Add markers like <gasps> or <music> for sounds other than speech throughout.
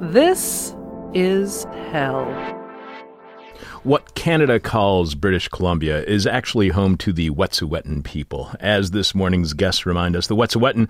This is hell. What Canada calls British Columbia is actually home to the Wet'suwet'en people. As this morning's guests remind us, the Wet'suwet'en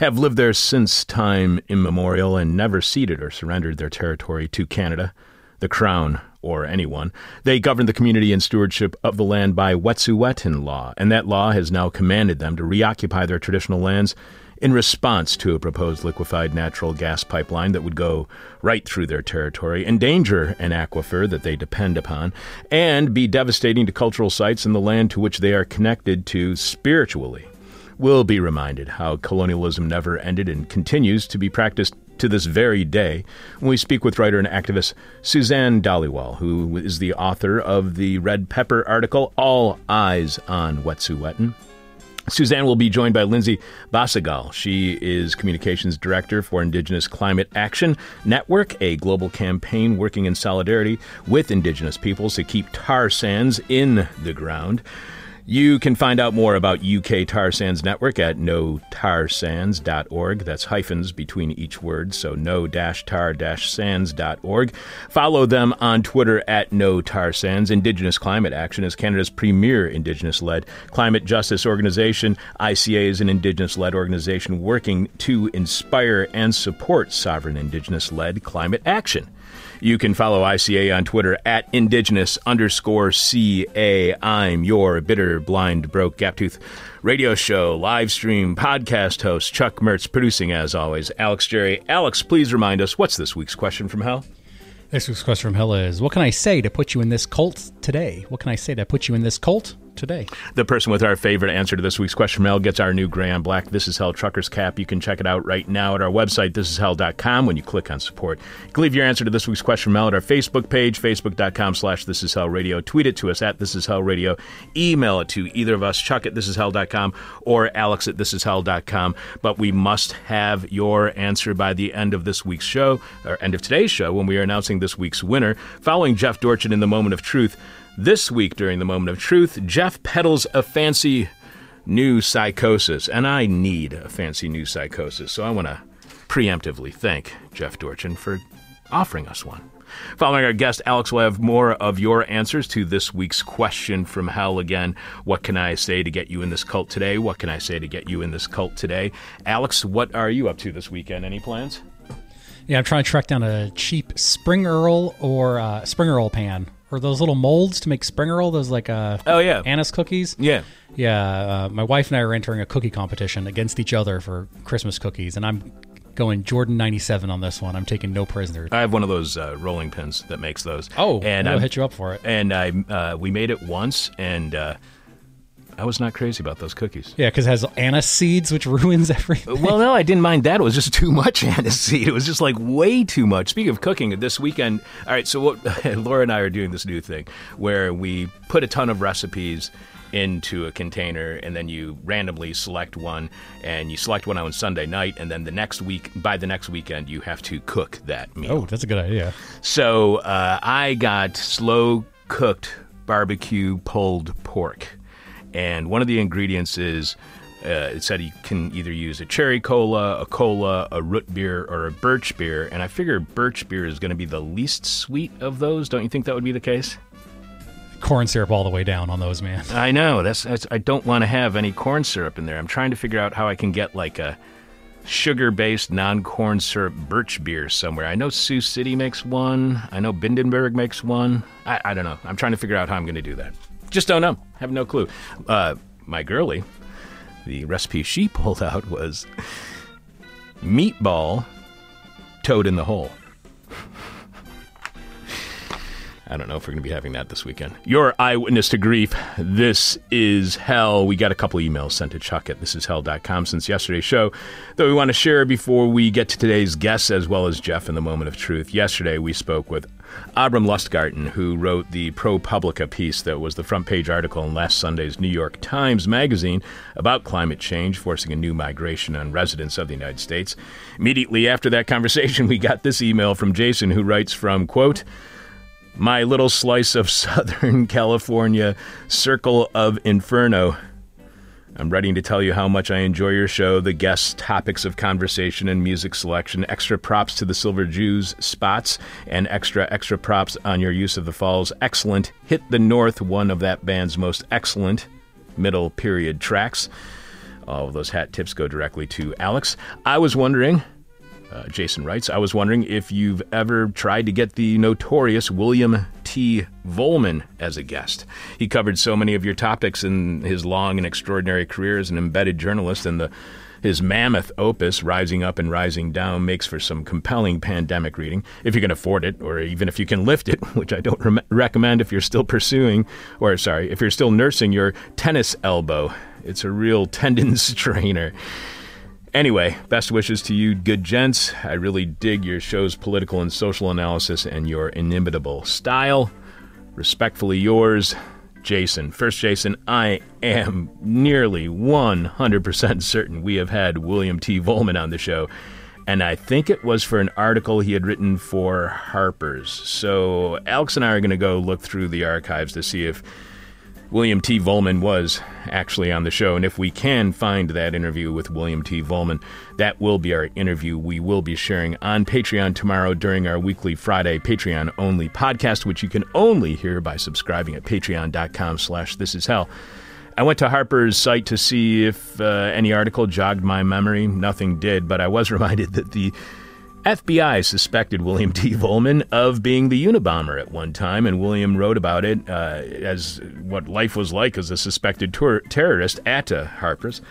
have lived there since time immemorial and never ceded or surrendered their territory to Canada, the Crown, or anyone. They govern the community and stewardship of the land by Wet'suwet'en law, and that law has now commanded them to reoccupy their traditional lands in response to a proposed liquefied natural gas pipeline that would go right through their territory, endanger an aquifer that they depend upon, and be devastating to cultural sites in the land to which they are connected to spiritually. We'll be reminded how colonialism never ended and continues to be practiced to this very day when we speak with writer and activist Suzanne Dhaliwal, who is the author of the Red Pepper article All Eyes on Wet'suwet'en. Suzanne will be joined by Lindsay Basagal. She is Communications Director for Indigenous Climate Action Network, a global campaign working in solidarity with Indigenous peoples to keep tar sands in the ground. You can find out more about UK Tar Sands Network at notarsands.org. That's hyphens between each word, so no-tar-sands.org. Follow them on Twitter at notarsands. Indigenous Climate Action is Canada's premier Indigenous-led climate justice organization. ICA is an Indigenous-led organization working to inspire and support sovereign Indigenous-led climate action. You can follow ICA on Twitter at Indigenous underscore CA. I'm your bitter, blind, broke, gaptooth radio show, live stream, podcast host, Chuck Mertz, producing as always, Alex Jerry. Alex, please remind us what's this week's question from hell? This week's question from hell is What can I say to put you in this cult today? What can I say to put you in this cult today? The person with our favorite answer to this week's question mail gets our new Graham Black This Is Hell Truckers cap. You can check it out right now at our website, thisishell.com, when you click on support. You can leave your answer to this week's question mail at our Facebook page, facebook.com slash This Is Hell Radio. Tweet it to us at This Is Radio. Email it to either of us, Chuck at thisishell.com or Alex at thisishell.com. But we must have your answer by the end of this week's show, or end of today's show, when we are announcing this week's winner. Following Jeff Dorchin in the moment of truth, this week, during the moment of truth, Jeff peddles a fancy new psychosis, and I need a fancy new psychosis, so I want to preemptively thank Jeff Dorchin for offering us one. Following our guest, Alex will have more of your answers to this week's question from hell again. What can I say to get you in this cult today? What can I say to get you in this cult today? Alex, what are you up to this weekend? Any plans? Yeah, I'm trying to track down a cheap spring Earl or uh, spring Earl pan or those little molds to make spring roll. Those like uh Oh, yeah. anise cookies. Yeah. Yeah, uh, my wife and I are entering a cookie competition against each other for Christmas cookies, and I'm going Jordan 97 on this one. I'm taking no prisoners. I have one of those uh, rolling pins that makes those. Oh, and I'll hit you up for it. And I uh, we made it once, and uh, I was not crazy about those cookies. Yeah, because it has anise seeds, which <laughs> ruins everything. Well, no, I didn't mind that. It was just <laughs> too much anise seed. It was just like way too much. Speaking of cooking, this weekend, all right, so what <laughs> Laura and I are doing this new thing where we put a ton of recipes into a container and then you randomly select one and you select one on Sunday night and then the next week by the next weekend you have to cook that meal. Oh, that's a good idea. So uh, I got slow cooked barbecue pulled pork, and one of the ingredients is. Uh, it said you can either use a cherry cola, a cola, a root beer, or a birch beer. And I figure birch beer is going to be the least sweet of those. Don't you think that would be the case? Corn syrup all the way down on those, man. I know. That's, that's I don't want to have any corn syrup in there. I'm trying to figure out how I can get like a sugar-based non-corn syrup birch beer somewhere. I know Sioux City makes one. I know Bindenberg makes one. I, I don't know. I'm trying to figure out how I'm going to do that. Just don't know. Have no clue. Uh, my girlie, the recipe she <laughs> pulled out was meatball toad in the hole. I don't know if we're going to be having that this weekend. Your eyewitness to grief. This is hell. We got a couple emails sent to Chuck at thisishell.com since yesterday's show that we want to share before we get to today's guests as well as Jeff in the moment of truth. Yesterday we spoke with Abrahm Lustgarten, who wrote the ProPublica piece that was the front page article in last Sunday's New York Times Magazine about climate change forcing a new migration on residents of the United States. Immediately after that conversation, we got this email from Jason, who writes from, quote, my little slice of <laughs> Southern California circle of inferno. I'm writing to tell you how much I enjoy your show, the guests, topics of conversation, and music selection. Extra props to the Silver Jews spots, and extra, extra props on your use of the Fall's. Excellent. Hit the North, one of that band's most excellent middle period tracks. All of those hat tips go directly to Alex. I was wondering. Uh, Jason writes, I was wondering if you've ever tried to get the notorious William T. Vollmann as a guest. He covered so many of your topics in his long and extraordinary career as an embedded journalist, and the his mammoth opus, Rising Up and Rising Down, makes for some compelling pandemic reading, if you can afford it, or even if you can lift it, <laughs> which I don't re- recommend if you're still pursuing, or sorry, if you're still nursing your tennis elbow. It's a real tendon <laughs> strainer. Anyway, best wishes to you, good gents. I really dig your show's political and social analysis and your inimitable style. Respectfully yours, Jason. First, Jason, I am nearly 100% certain we have had William T. Vollmann on the show, and I think it was for an article he had written for Harper's. So, Alex and I are going to go look through the archives to see if William T. Vollmann was actually on the show. And if we can find that interview with William T. Vollmann, that will be our interview we will be sharing on Patreon tomorrow during our weekly Friday Patreon only podcast, which you can only hear by subscribing at patreon.com slash this is hell. I went to Harper's site to see if uh, any article jogged my memory. Nothing did, but I was <laughs> reminded that the FBI suspected William T. Vollmann of being the Unabomber at one time, and William wrote about it uh, as what life was like as a suspected ter- terrorist at uh, Harper's.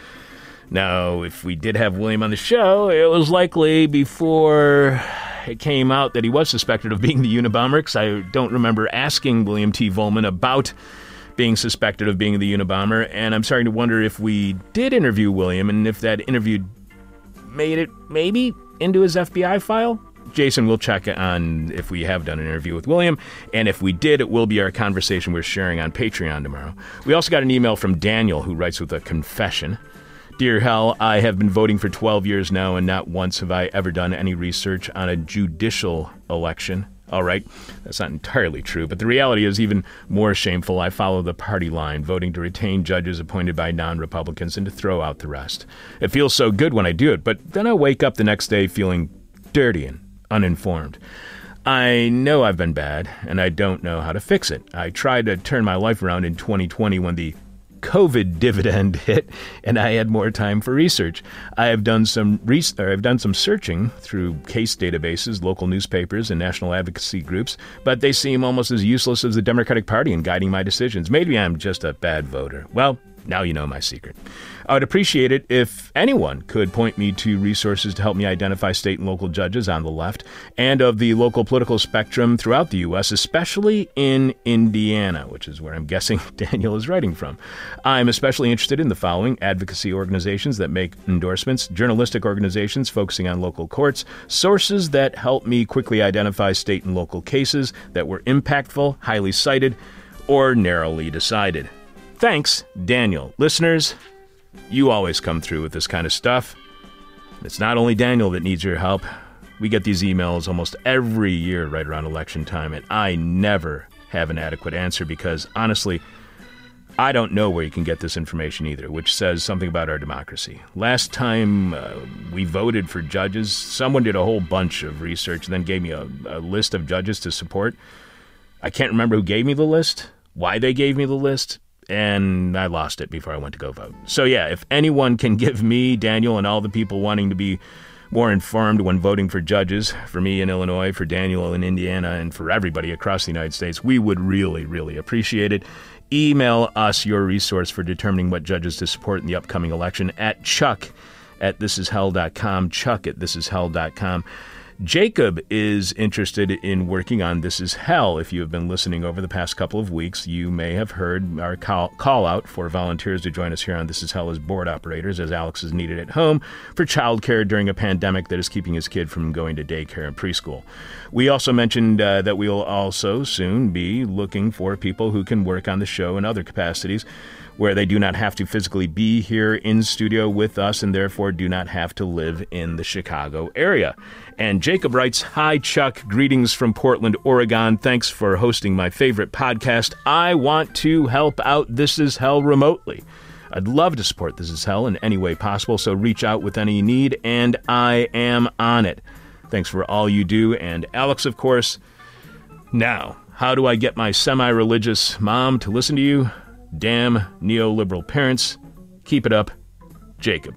Now, if we did have William on the show, it was likely before it came out that he was suspected of being the Unabomber, because I don't remember asking William T. Vollmann about being suspected of being the Unabomber, and I'm starting to wonder if we did interview William and if that interview made it maybe into his FBI file? Jason we'll check on if we have done an interview with William, and if we did, it will be our conversation we're sharing on Patreon tomorrow. We also got an email from Daniel who writes with a confession. Dear Hell, I have been voting for 12 years now, and not once have I ever done any research on a judicial election. All right, that's not entirely true, but the reality is even more shameful. I follow the party line, voting to retain judges appointed by non Republicans and to throw out the rest. It feels so good when I do it, but then I wake up the next day feeling dirty and uninformed. I know I've been bad, and I don't know how to fix it. I tried to turn my life around in 2020 when the COVID dividend <laughs> hit, and I had more time for research. I have done some re- I've done some searching through case databases, local newspapers, and national advocacy groups, but they seem almost as useless as the Democratic Party in guiding my decisions. Maybe I'm just a bad voter. Well, now you know my secret. I would appreciate it if anyone could point me to resources to help me identify state and local judges on the left and of the local political spectrum throughout the U.S., especially in Indiana, which is where I'm guessing <laughs> Daniel is writing from. I'm especially interested in the following advocacy organizations that make endorsements, journalistic organizations focusing on local courts, sources that help me quickly identify state and local cases that were impactful, highly cited, or narrowly decided. Thanks, Daniel. Listeners, you always come through with this kind of stuff. It's not only Daniel that needs your help. We get these emails almost every year right around election time, and I never have an adequate answer because, honestly, I don't know where you can get this information either, which says something about our democracy. Last time uh, we voted for judges, someone did a whole bunch of research and then gave me a, a list of judges to support. I can't remember who gave me the list, why they gave me the list, and I lost it before I went to go vote. So, yeah, if anyone can <laughs> give me, Daniel, and all the people wanting to be more informed when voting for judges, for me in Illinois, for Daniel in Indiana, and for everybody across the United States, we would really, really appreciate it. Email us your resource for determining what judges to support in the upcoming election at chuck at thisishell.com, chuck at thisishell.com. Jacob is interested in working on This Is Hell. If you have been listening over the past couple of weeks, you may have heard our call, call, out for volunteers to join us here on This Is Hell as board operators, as Alex is needed at home for childcare during a pandemic that is keeping his kid from going to daycare and preschool. We also mentioned uh, that we'll also soon be looking for people who can work on the show in other capacities where they do not have to physically be here in studio with us and therefore do not have to live in the Chicago area. And Jacob writes Hi, Chuck. Greetings from Portland, Oregon. Thanks for hosting my favorite podcast. I want to help out This Is Hell remotely. I'd love to support This Is Hell in any way possible, so reach out with any need, and I am on it. Thanks for all you do, and Alex, of course. Now, how do I get my semi religious mom to listen to you? Damn neoliberal parents. Keep it up. Jacob.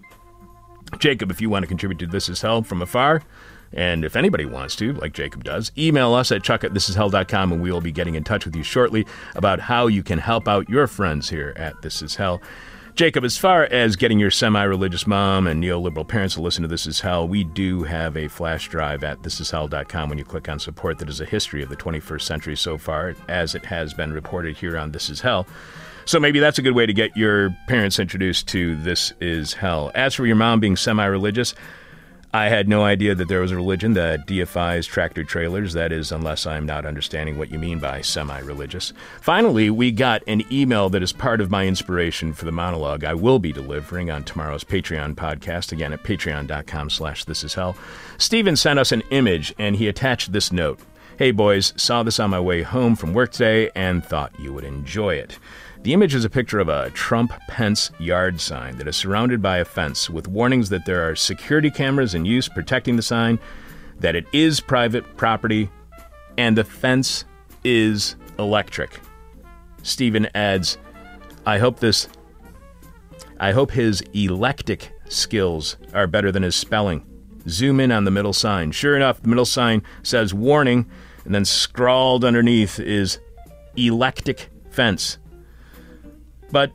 Jacob, if you want to contribute to This Is Hell from afar, and if anybody wants to, like Jacob does, email us at chuck at thisishell.com and we will be getting in touch with you shortly about how you can help out your friends here at This Is Hell. Jacob, as far as getting your semi religious mom and neoliberal parents to listen to This Is Hell, we do have a flash drive at thisishell.com when you click on support that is a history of the 21st century so far, as it has been reported here on This Is Hell. So maybe that's a good way to get your parents introduced to This Is Hell. As for your mom being semi religious, I had no idea that there was a religion that deifies tractor trailers. That is, unless I'm not understanding what you mean by semi religious. Finally, we got an email that is part of my inspiration for the monologue I will be delivering on tomorrow's Patreon podcast, again at patreon.com slash this is hell. Stephen sent us an image and he attached this note. Hey boys, saw this on my way home from work today and thought you would enjoy it. The image is a picture of a Trump Pence yard sign that is surrounded by a fence with warnings that there are security cameras in use protecting the sign, that it is private property, and the fence is electric. Stephen adds, I hope this I hope his electric skills are better than his spelling. Zoom in on the middle sign. Sure enough, the middle sign says warning, and then scrawled underneath is electric fence. But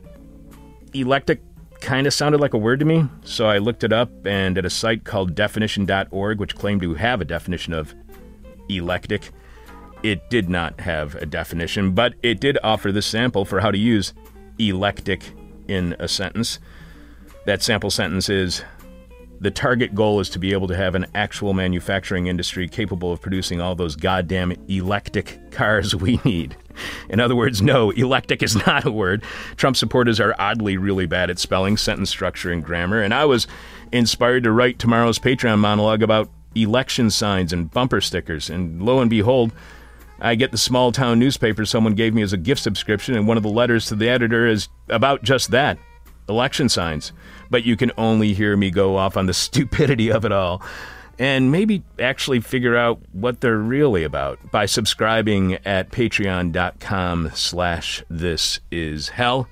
electric kind of sounded like a word to me, so I looked it up, and at a site called definition.org, which claimed to have a definition of electric, it did not have a definition, but it did offer this sample for how to use electric in a sentence. That sample sentence is the target goal is to be able to have an actual manufacturing industry capable of producing all those goddamn electric cars we need. In other words, no, electric is <laughs> not a word. Trump supporters are oddly really bad at spelling, sentence structure, and grammar, and I was inspired to write tomorrow's Patreon monologue about election signs and bumper stickers, and lo and behold, I get the small town newspaper someone gave me as a gift subscription, and one of the letters to the editor is about just that election signs. But you can only hear me go off on the <laughs> stupidity of it all and maybe actually figure out what they're really about by subscribing at patreon.com slash this is hell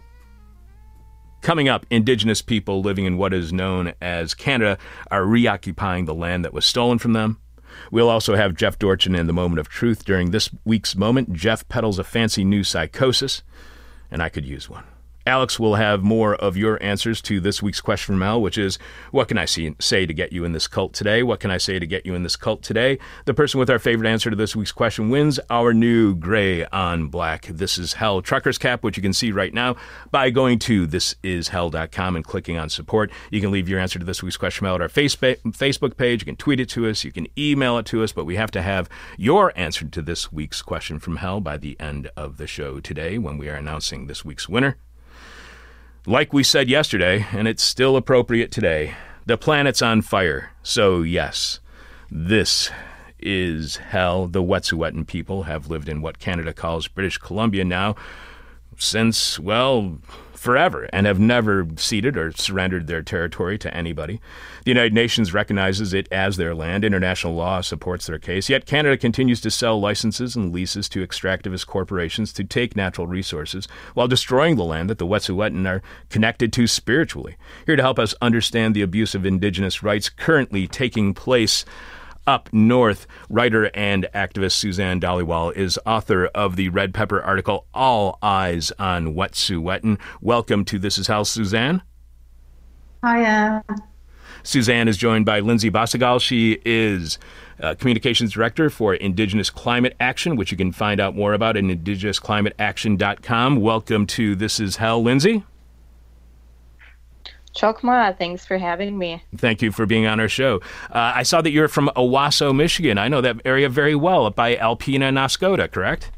coming up indigenous people living in what is known as canada are reoccupying the land that was stolen from them We'll also have Jeff Dorchin in the moment of truth during this week's moment. Jeff peddles a fancy new psychosis, and I could use one. Alex will have more of your answers to this week's question from Al, which is What can I see, say to get you in this cult today? What can I say to get you in this cult today? The person with our favorite answer to this week's question wins our new gray on black This Is Hell trucker's cap, which you can see right now by going to thisishell.com and clicking on support. You can leave your answer to this week's question mail at our Facebook page. You can tweet it to us. You can email it to us, but we have to have your answer to this week's question from hell by the end of the show today when we are announcing this week's winner. Like we said yesterday, and it's still appropriate today, the planet's on fire. So, yes, this is hell. The Wet'suwet'en people have lived in what Canada calls British Columbia now since, well, forever and have never ceded or surrendered their territory to anybody. The United Nations recognizes it as their land. International law supports their case. Yet Canada continues to sell licenses and leases to extractivist corporations to take natural resources while destroying the land that the Wet'suwet'en are connected to spiritually. Here to help us understand the abuse of Indigenous rights currently taking place up north. Writer and activist Suzanne Dhaliwal is author of the Red Pepper article All Eyes on Wet'suwet'en. Welcome to This Is Hell, Suzanne. Hiya. Suzanne is joined by Lindsay Basagal. She is uh, Communications Director for Indigenous Climate Action, which you can find out more about at indigenousclimateaction.com. Welcome to This Is Hell, Lindsay. Chokma, thanks for having me. Thank you for being on our show. Uh, I saw that you're from Owosso, Michigan. I know that area very well, up by Alpena and Oscoda, correct?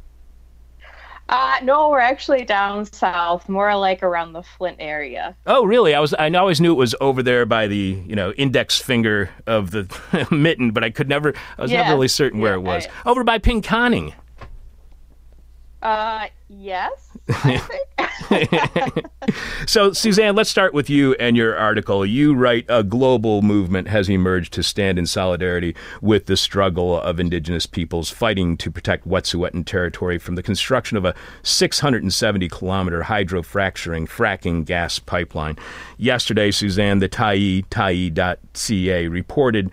Uh, no, we're actually down south, more like around the Flint area. Oh, really? I was I always knew it was over there by the you know index finger of the <laughs> mitten, but I could never. I was never really certain where it was. I, over by Pinconning. Uh, yes. <laughs> So, Suzanne, let's start with you and your article. You write a global movement has emerged to stand in solidarity with the struggle of indigenous peoples fighting to protect Wet'suwet'en territory from the construction of a 670 kilometer hydrofracturing fracking gas pipeline. Yesterday, Suzanne, the Tyee, Tyee.ca reported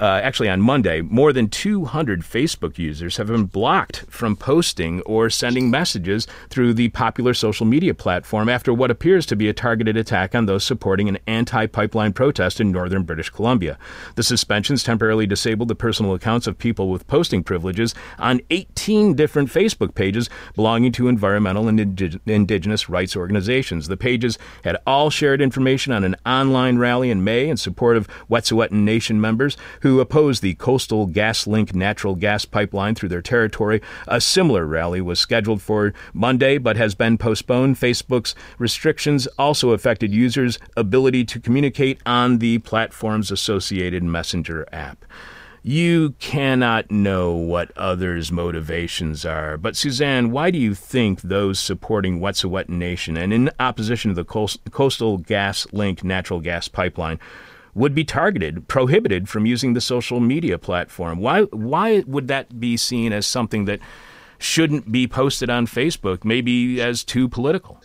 uh, actually on Monday, more than 200 Facebook users have been blocked from posting or sending messages through the popular social media platform after what appears to be a targeted attack on those supporting an anti pipeline protest in northern British Columbia. The suspensions temporarily disabled the personal accounts of people with posting privileges on 18 different Facebook pages belonging to environmental and indig- indigenous rights organizations. The pages had all shared information on an online rally in May in support of Wet'suwet'en Nation members who oppose the Coastal GasLink natural gas pipeline through their territory. A similar rally was scheduled for Monday but has been postponed. Facebook's restrictions also affected users' ability to communicate on the platform's associated Messenger app. You cannot know what others' motivations are. But, Suzanne, why do you think those supporting Wet'suwet'en Nation and in opposition to the Coastal Gas Link natural gas pipeline would be targeted, prohibited from using the social media platform. Why, why would that be seen as something that shouldn't be posted on Facebook, maybe as too political?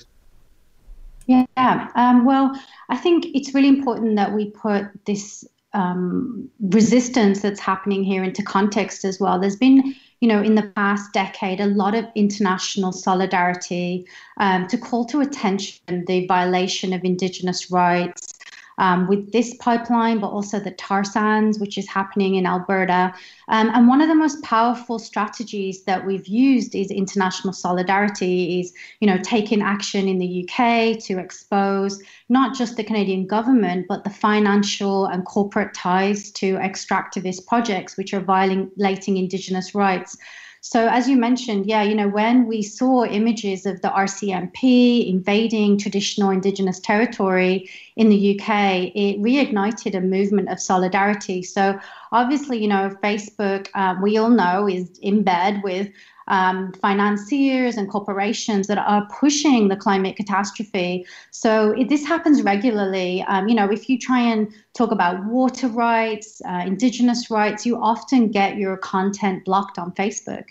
Yeah, um, well, I think it's really important that we put this um, resistance that's happening here into context as well. There's been, you know, in the past decade, a lot of international solidarity um, to call to attention the violation of Indigenous rights um, with this pipeline, but also the tar sands, which is happening in Alberta. Um, and one of the most powerful strategies that we've used is international solidarity, is you know taking action in the UK to expose not just the Canadian government, but the financial and corporate ties to extractivist projects which are violating Indigenous rights. So, as you mentioned, yeah, you know, when we saw images of the RCMP invading traditional Indigenous territory in the UK, it reignited a movement of solidarity. So, obviously, you know, Facebook, uh, we all know, is in bed with um, financiers and corporations that are pushing the climate catastrophe. So it, this happens regularly. Um, you know, if you try and talk about water rights, uh, indigenous rights, you often get your content blocked on Facebook.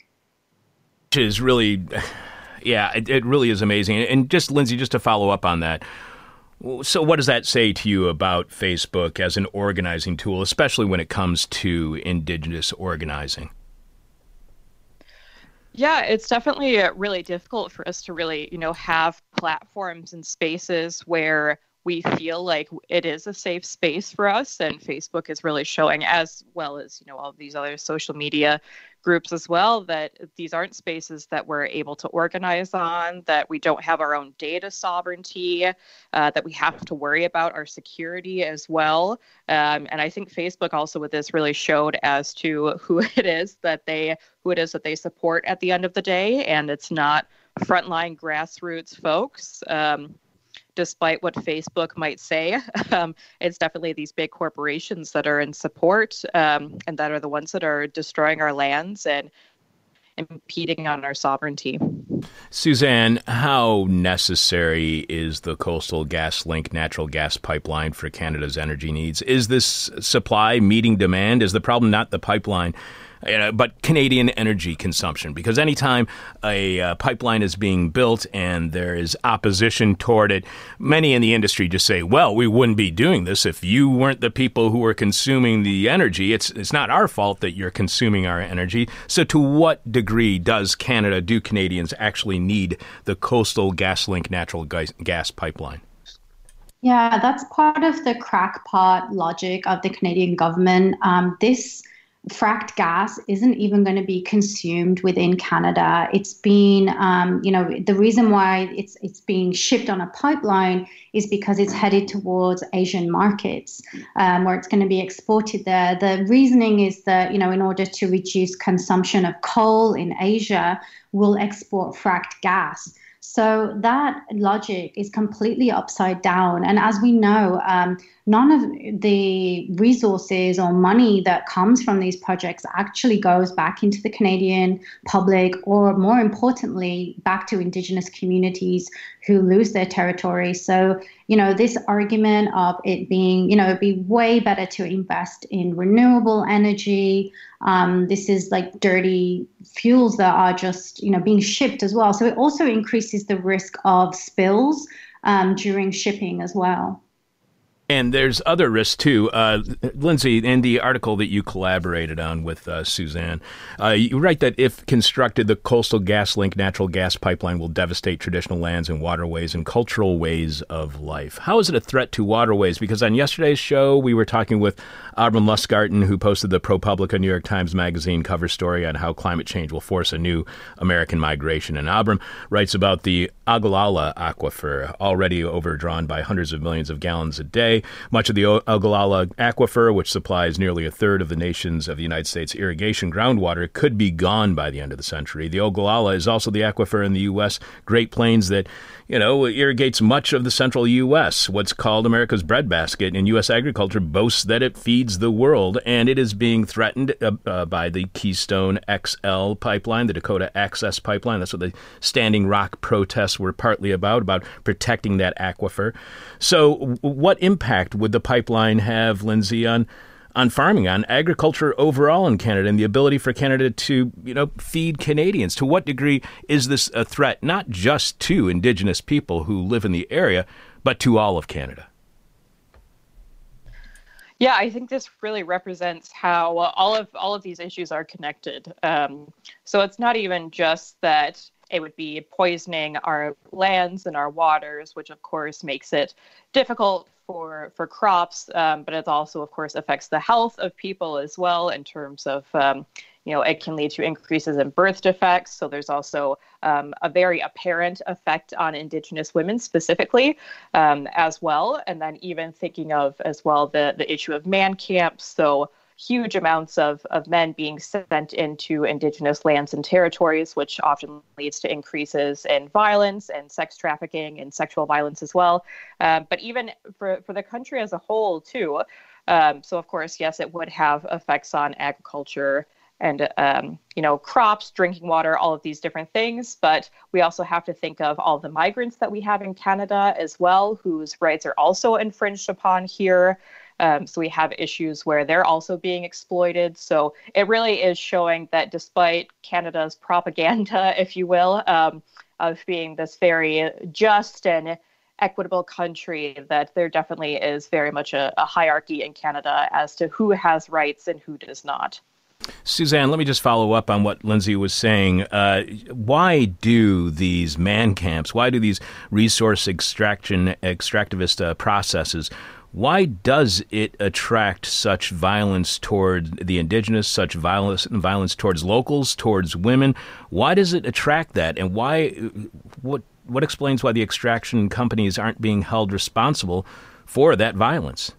Which is really, yeah, it, it really is amazing. And just, Lindsay, just to follow up on that. So, what does that say to you about Facebook as an organizing tool, especially when it comes to Indigenous organizing? Yeah, it's definitely uh, really difficult for us to really, you know, have platforms and spaces where we feel like it is a safe space for us and facebook is really showing as well as you know all these other social media groups as well that these aren't spaces that we're able to organize on that we don't have our own data sovereignty uh, that we have to worry about our security as well. Um, and i think facebook also with this really showed as to <laughs> who it is that they who it is that they support at the end of the day and it's not frontline grassroots folks. Um, despite what Facebook might say. <laughs> Um, it's definitely these big corporations that are in support um, and that are the ones that are destroying our lands and impeding on our sovereignty. Suzanne, how necessary is the Coastal Gas Link natural gas pipeline for Canada's energy needs? Is this supply meeting demand? Is the problem not the pipeline? But Canadian energy consumption. Because anytime a uh, pipeline is being built and there is opposition toward it, many in the industry just say, well, we wouldn't be doing this if you weren't the people who were consuming the energy. It's, it's not our fault that you're consuming our energy. So, to what degree does Canada, do Canadians actually need the Coastal GasLink natural gas pipeline? Yeah, that's part of the crackpot logic of the Canadian government. Um, this fracked gas isn't even going to be consumed within Canada. It's been, um, you know, the reason why it's it's being shipped on a pipeline is because it's headed towards Asian markets um, where it's going to be exported there. The reasoning is that, you know, in order to reduce consumption of coal in Asia, we'll export fracked gas. So that logic is completely upside down. And as we know, um, none of the resources or money that comes from these projects actually goes back into the Canadian public, or more importantly, back to Indigenous communities who lose their territory. So, you know, this argument of it being, you know, it'd be way better to invest in renewable energy. Um, this is like dirty fuels that are just, you know, being shipped as well. So it also increases the risk of spills um, during shipping as well. And there's other risks too. Uh, Lindsay, in the article that you collaborated on with uh, Suzanne, uh, you write that if constructed, the Coastal GasLink natural gas pipeline will devastate traditional lands and waterways and cultural ways of life. How is it a threat to waterways? Because on yesterday's show, we were talking with Abrahm Lustgarten, who posted the ProPublica New York Times Magazine cover story on how climate change will force a new American migration. And Abrahm writes about the Ogallala Aquifer, already overdrawn by hundreds of millions of gallons a day much of the Ogallala Aquifer, which supplies nearly a third of the nations of the United States irrigation groundwater, could be gone by the end of the century. The Ogallala is also the aquifer in the U.S. Great Plains that, you know, irrigates much of the central U.S., what's called America's breadbasket, in U.S. agriculture boasts that it feeds the world, and it is being threatened uh, uh, by the Keystone XL pipeline, the Dakota Access Pipeline. That's what the Standing Rock protests were partly about, about protecting that aquifer. So, what impact would the pipeline have, Lindsay, on on farming, on agriculture overall in Canada, and the ability for Canada to, you know, feed Canadians? To what degree is this a threat not just to Indigenous people who live in the area, but to all of Canada? Yeah, I think this really represents how all of all of these issues are connected. Um, so it's not even just that it would be poisoning our lands and our waters, which of course makes it difficult for for crops. Um, but it also, of course, affects the health of people as well in terms of um, you know it can lead to increases in birth defects. So there's also um, a very apparent effect on Indigenous women specifically um, as well. And then even thinking of as well the the issue of man camps. So huge amounts of, of men being sent into indigenous lands and territories, which often leads to increases in violence and sex trafficking and sexual violence as well. Um, but even for, for the country as a whole, too. Um, so, of course, yes, it would have effects on agriculture and um, you know crops drinking water all of these different things but we also have to think of all the migrants that we have in canada as well whose rights are also infringed upon here um, so we have issues where they're also being exploited. So it really is showing that despite Canada's propaganda, <laughs> if you will, um, of being this very just and equitable country, that there definitely is very much a, a hierarchy in Canada as to who has rights and who does not. Suzanne, let me just follow up on what Lindsay was saying. Uh, why do these man camps, why do these resource extraction extractivist uh, processes, why does it attract such violence toward the indigenous, such violence violence towards locals, towards women? Why does it attract that, and why? What what explains why the extraction companies aren't being held responsible for that violence?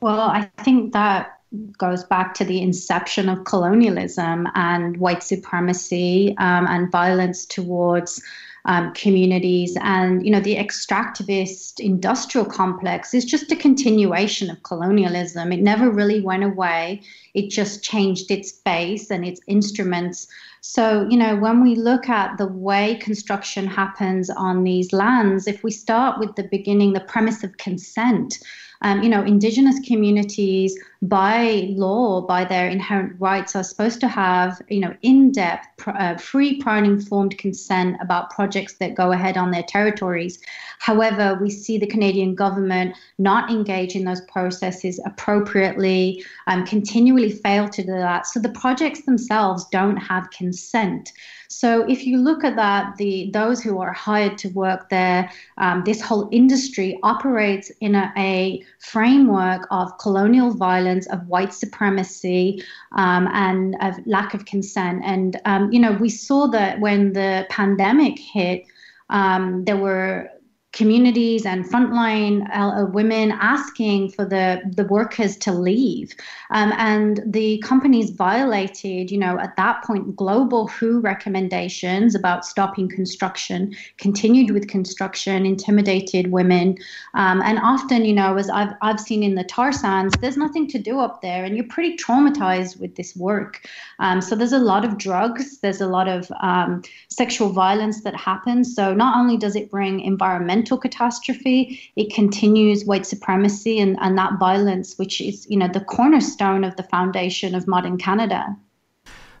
Well, I think that goes back to the inception of colonialism and white supremacy um, and violence towards um, communities. And, you know, the extractivist industrial complex is just a continuation of colonialism. It never really went away, it just changed its base and its instruments. So, you know, when we look at the way construction happens on these lands, if we start with the beginning, the premise of consent, um, you know, indigenous communities by law, by their inherent rights, are supposed to have, you know, in-depth, uh, free, prior and informed consent about projects that go ahead on their territories. However, we see the Canadian government not engage in those processes appropriately, um, continually fail to do that. So the projects themselves don't have consent. So if you look at that, the those who are hired to work there, um, this whole industry operates in a, a, framework of colonial violence, of white supremacy, um, and of lack of consent. And um, you know, we saw that when the pandemic hit, um, there were communities and frontline uh, women asking for the, the workers to leave. Um, and the companies violated, you know, at that point, global WHO recommendations about stopping construction, continued with construction, intimidated women. Um, and often, you know, as I've, I've seen in the tar sands, there's nothing to do up there, and you're pretty traumatized with this work. Um, so there's a lot of drugs, there's a lot of um, sexual violence that happens. So not only does it bring environmental environmental catastrophe. It continues white supremacy and, and that violence, which is, you know, the cornerstone of the foundation of modern Canada.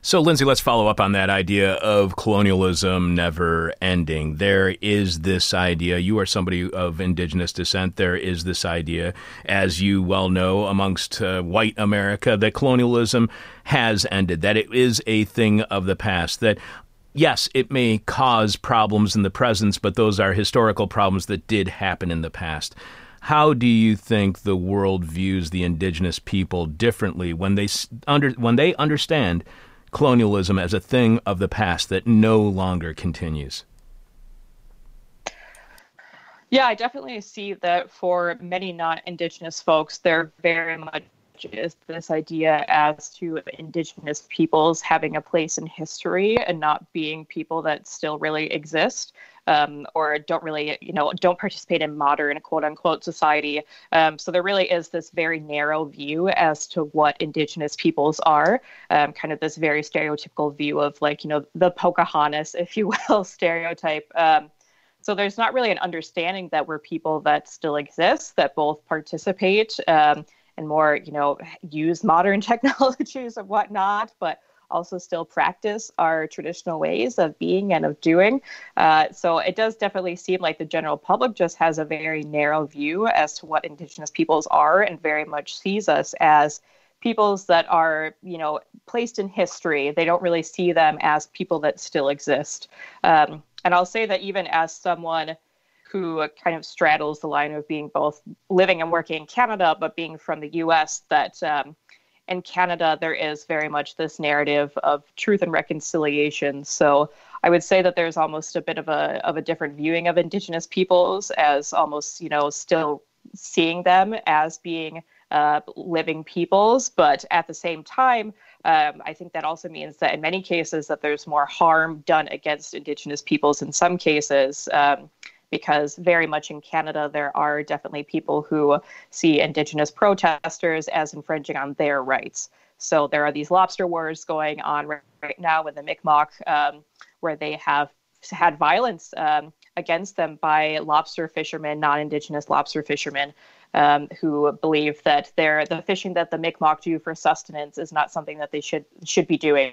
So, Lindsay, let's follow up on that idea of colonialism never ending. There is this idea, you are somebody of indigenous descent, there is this idea, as you well know, amongst uh, white America, that colonialism has ended, that it is a thing of the past, that yes, it may cause problems in the present, but those are historical problems that did happen in the past. How do you think the world views the indigenous people differently when they under when they understand colonialism as a thing of the past that no longer continues? Yeah, I definitely see that for many non-indigenous folks, they're very much is this idea as to indigenous peoples having a place in history and not being people that still really exist um, or don't really, you know, don't participate in modern quote unquote society. Um, so there really is this very narrow view as to what indigenous peoples are, um, kind of this very stereotypical view of like, you know, the Pocahontas, if you will, <laughs> stereotype. Um, so there's not really an understanding that we're people that still exist, that both participate um, and more, you know, use modern <laughs> technologies and whatnot, but also still practice our traditional ways of being and of doing. Uh, so it does definitely seem like the general public just has a very narrow view as to what Indigenous peoples are and very much sees us as peoples that are, you know, placed in history. They don't really see them as people that still exist. Um, and I'll say that even as someone who kind of straddles the line of being both living and working in Canada, but being from the US, that um, in Canada there is very much this narrative of truth and reconciliation. So I would say that there's almost a bit of a of a different viewing of Indigenous peoples as almost you know still seeing them as being uh, living peoples, but at the same time, um, I think that also means that in many cases that there's more harm done against Indigenous peoples in some cases. Um, because very much in Canada, there are definitely people who see Indigenous protesters as infringing on their rights. So there are these lobster wars going on right, now in the Mi'kmaq, um, where they have had violence um, against them by lobster fishermen, non-Indigenous lobster fishermen, um, who believe that they're, the fishing that the Mi'kmaq do for sustenance is not something that they should should be doing.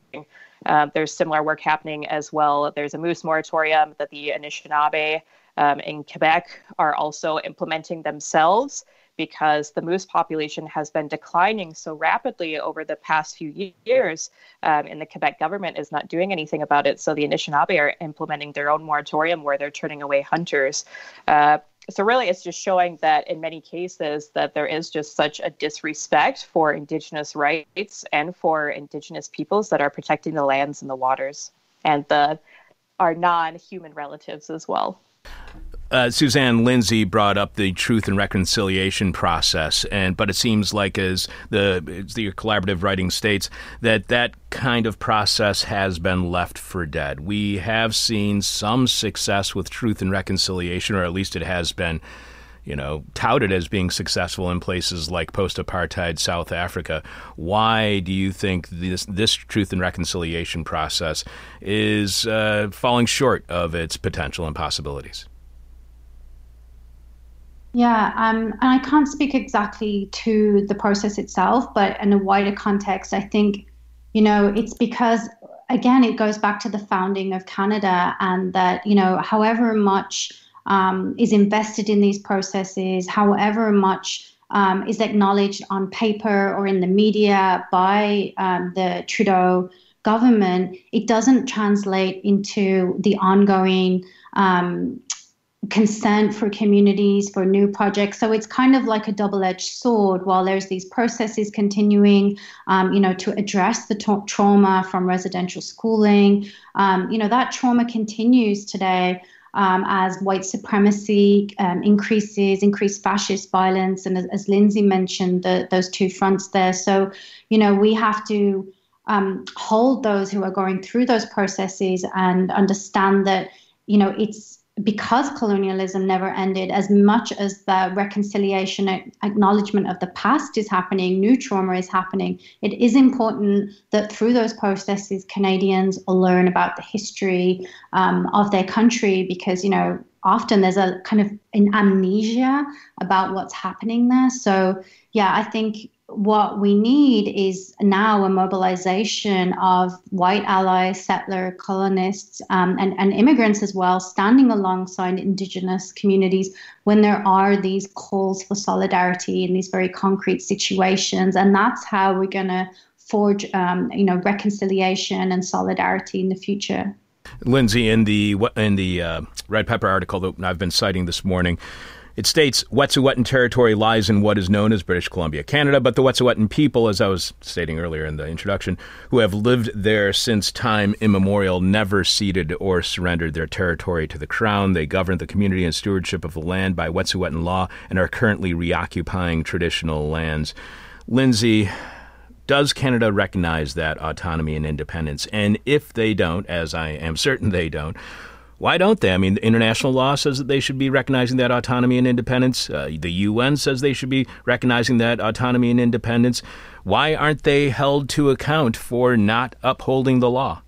Uh, there's similar work happening as well. There's a moose moratorium that the Anishinaabe um, in Quebec are also implementing themselves because the moose population has been declining so rapidly over the past few years, um, and the Quebec government is not doing anything about it. So the Anishinaabe are implementing their own moratorium where they're turning away hunters. Uh, so really, it's just showing that in many cases that there is just such a disrespect for Indigenous rights and for Indigenous peoples that are protecting the lands and the waters and the our non-human relatives as well. Uh, Suzanne Lindsay brought up the truth and reconciliation process, and but it seems like as the the collaborative writing states that that kind of process has been left for dead. We have seen some success with truth and reconciliation, or at least it has been you know, touted as being successful in places like post-apartheid South Africa. Why do you think this this truth and reconciliation process is uh, falling short of its potential and possibilities? Yeah, um, and I can't speak exactly to the process itself, but in a wider context, I think, you know, it's because again, it goes back to the founding of Canada, and that you know, however much um, is invested in these processes, however much um, is acknowledged on paper or in the media by um, the Trudeau government, it doesn't translate into the ongoing um, consent for communities for new projects. So it's kind of like a double-edged sword. While there's these processes continuing um, you know to address the tra- trauma from residential schooling um, you know that trauma continues today um, as white supremacy um, increases, increased fascist violence, and as, as Lindsay mentioned, the, those two fronts there. So, you know, we have to um, hold those who are going through those processes and understand that, you know, it's because colonialism never ended, as much as the reconciliation acknowledgement of the past is happening, new trauma is happening, it is important that through those processes, Canadians learn about the history um, of their country because, you know, often there's a kind of an amnesia about what's happening there. So, yeah, I think what we need is now a mobilization of white allies, settler colonists, um, and, and immigrants as well, standing alongside indigenous communities when there are these calls for solidarity in these very concrete situations. And that's how we're going to forge, um, you know, reconciliation and solidarity in the future. Lindsay, in the in the uh, Red Pepper article that I've been citing this morning, it states Wet'suwet'en territory lies in what is known as British Columbia, Canada, but the Wet'suwet'en people, as I was stating earlier in the introduction, who have lived there since time immemorial, never ceded or surrendered their territory to the Crown. They govern the community and stewardship of the land by Wet'suwet'en law and are currently reoccupying traditional lands. Lindsay, does Canada recognize that autonomy and independence? And if they don't, as I am certain they don't, why don't they? I mean, international law says that they should be recognizing that autonomy and independence. Uh, the UN says they should be recognizing that autonomy and independence. Why aren't they held to account for not upholding the law?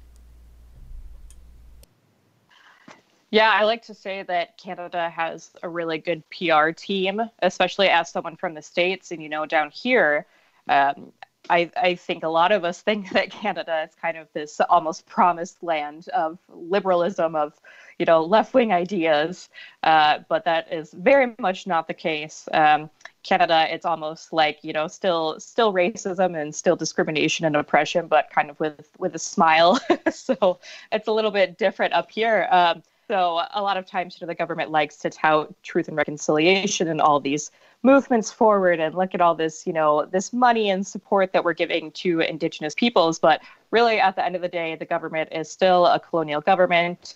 Yeah, I like to say that Canada has a really good PR team, especially as someone from the States. And, you know, down here, um, I, I, think a lot of us think <laughs> that Canada is kind of this almost promised land of liberalism, of you know left wing ideas, uh, but that is very much not the case. Um, Canada, it's almost like you know still still racism and still discrimination and oppression, but kind of with with a smile. <laughs> so it's a little bit different up here. Um, so a lot of times, you know, the government likes to tout truth and reconciliation and all these movements forward and look at all this, you know, this money and support that we're giving to indigenous peoples. But really, at the end of the day, the government is still a colonial government.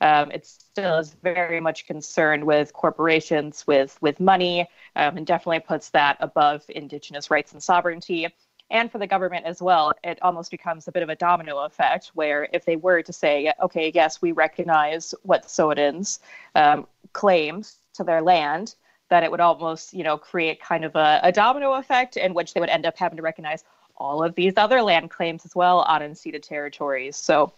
Um, it still is very much concerned with corporations, with with money, um, and definitely puts that above indigenous rights and sovereignty and for the government as well, it almost becomes a bit of a domino effect where if they were to say, okay, yes, we recognize Wet'suwet'en's um, claims to their land, that it would almost, you know, create kind of a, a domino effect in which they would end up having to recognize all of these other land claims as well on unceded territories. So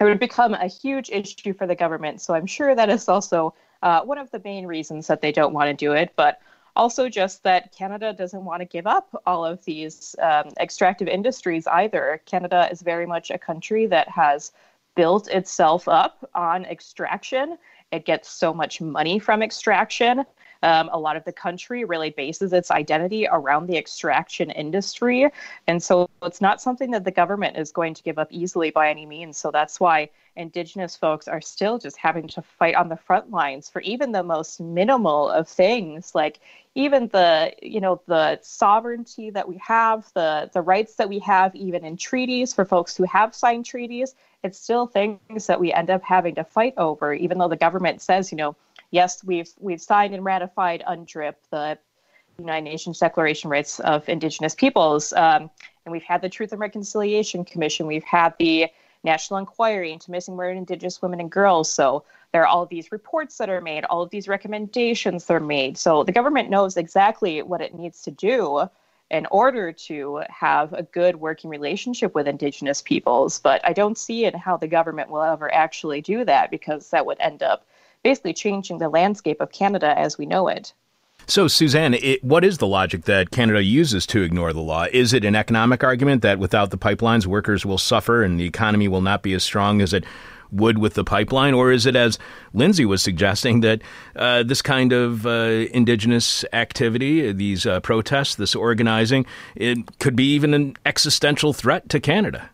it would become a huge issue for the government. So I'm sure that is also uh, one of the main reasons that they don't want to do it. But also just that Canada doesn't want to give up all of these um, extractive industries either. Canada is very much a country that has built itself up on extraction. It gets so much money from extraction. Um, a lot of the country really bases its identity around the extraction industry. And so it's not something that the government is going to give up easily by any means. So that's why Indigenous folks are still just having to fight on the front lines for even the most minimal of things, like even the you know the sovereignty that we have, the the rights that we have, even in treaties for folks who have signed treaties. It's still things that we end up having to fight over, even though the government says, you know, yes, we've we've signed and ratified UNDRIP, the United Nations Declaration Rights of Indigenous Peoples, um, and we've had the Truth and Reconciliation Commission. We've had the National Inquiry into Missing and Murdered Indigenous Women and Girls. So there are all these reports that are made, all of these recommendations that are made. So the government knows exactly what it needs to do in order to have a good working relationship with Indigenous peoples. But I don't see it how the government will ever actually do that because that would end up basically changing the landscape of Canada as we know it. So, Suzanne, it, what is the logic that Canada uses to ignore the law? Is it an economic argument that without the pipelines, workers will suffer and the economy will not be as strong as it would with the pipeline? Or is it, as Lindsay was suggesting, that uh, this kind of uh, indigenous activity, these uh, protests, this organizing, it could be even an existential threat to Canada?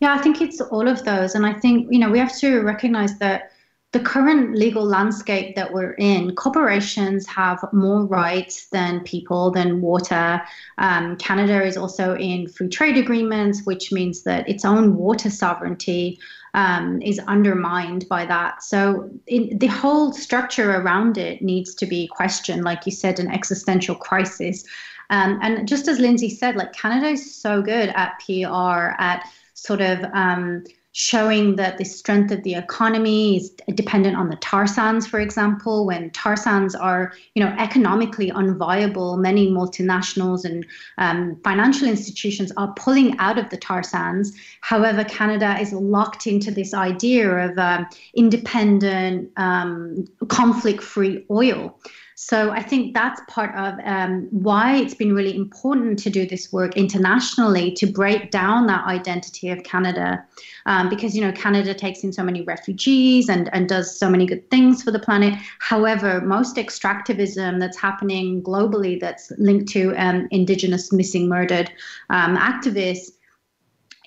Yeah, I think it's all of those. And I think, you know, we have to recognize that the current legal landscape that we're in, corporations have more rights than people, than water. Um, Canada is also in free trade agreements, which means that its own water sovereignty um, is undermined by that. So the whole structure around it needs to be questioned, like you said, an existential crisis. Um, and just as Lindsay said, like Canada is so good at PR, at sort of um, showing that the strength of the economy is dependent on the tar sands, for example. When tar sands are, you know, economically unviable, many multinationals and um, financial institutions are pulling out of the tar sands. However, Canada is locked into this idea of um, independent, um, conflict-free oil. So I think that's part of um, why it's been really important to do this work internationally to break down that identity of Canada, um, because you know Canada takes in so many refugees and and does so many good things for the planet. However, most extractivism that's happening globally that's linked to um, Indigenous missing, murdered um, activists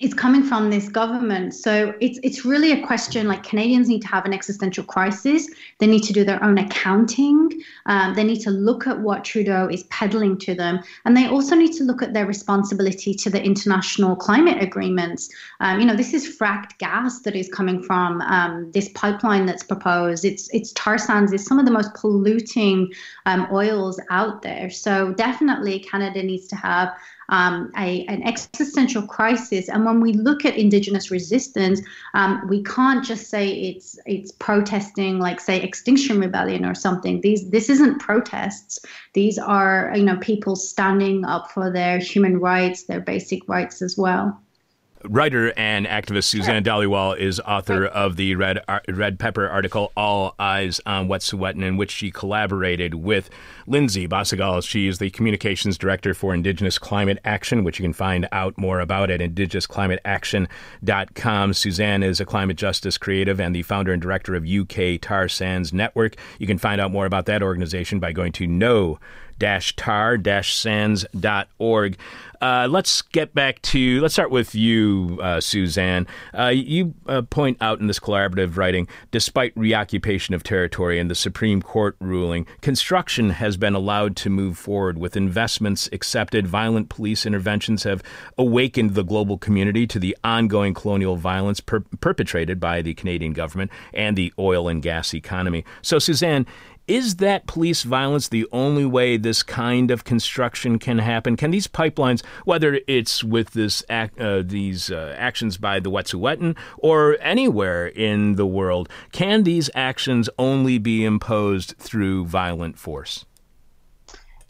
is coming from this government. So it's it's really a question like Canadians need to have an existential crisis. They need to do their own accounting. Um, they need to look at what Trudeau is peddling to them, and they also need to look at their responsibility to the international climate agreements. Um, you know, this is fracked gas that is coming from um, this pipeline that's proposed. It's it's tar sands. It's some of the most polluting um, oils out there. So definitely, Canada needs to have um, a, an existential crisis. And when we look at Indigenous resistance, um, we can't just say it's it's protesting like say Extinction Rebellion or something. These this isn't protests. These are you know people standing up for their human rights, their basic rights as well. Writer and activist Suzanne Dhaliwal is author of the Red Red Pepper article "All Eyes on Wet'suwet'en," in which she collaborated with Lindsay Bossegal. She is the communications director for Indigenous Climate Action, which you can find out more about at indigenousclimateaction.com. Suzanne is a climate justice creative and the founder and director of UK Tar Sands Network. You can find out more about that organization by going to no tar-sands.org. Uh, let's get back to, let's start with you, uh, Suzanne. Uh, you uh, point out in this collaborative writing, despite reoccupation of territory and the Supreme Court ruling, construction has been allowed to move forward with investments accepted. Violent police interventions have awakened the global community to the ongoing colonial violence per- perpetrated by the Canadian government and the oil and gas economy. So, Suzanne, is that police violence the only way this kind of construction can happen? Can these pipelines, whether it's with this uh, these uh, actions by the Wet'suwet'en or anywhere in the world, can these actions only be imposed through violent force?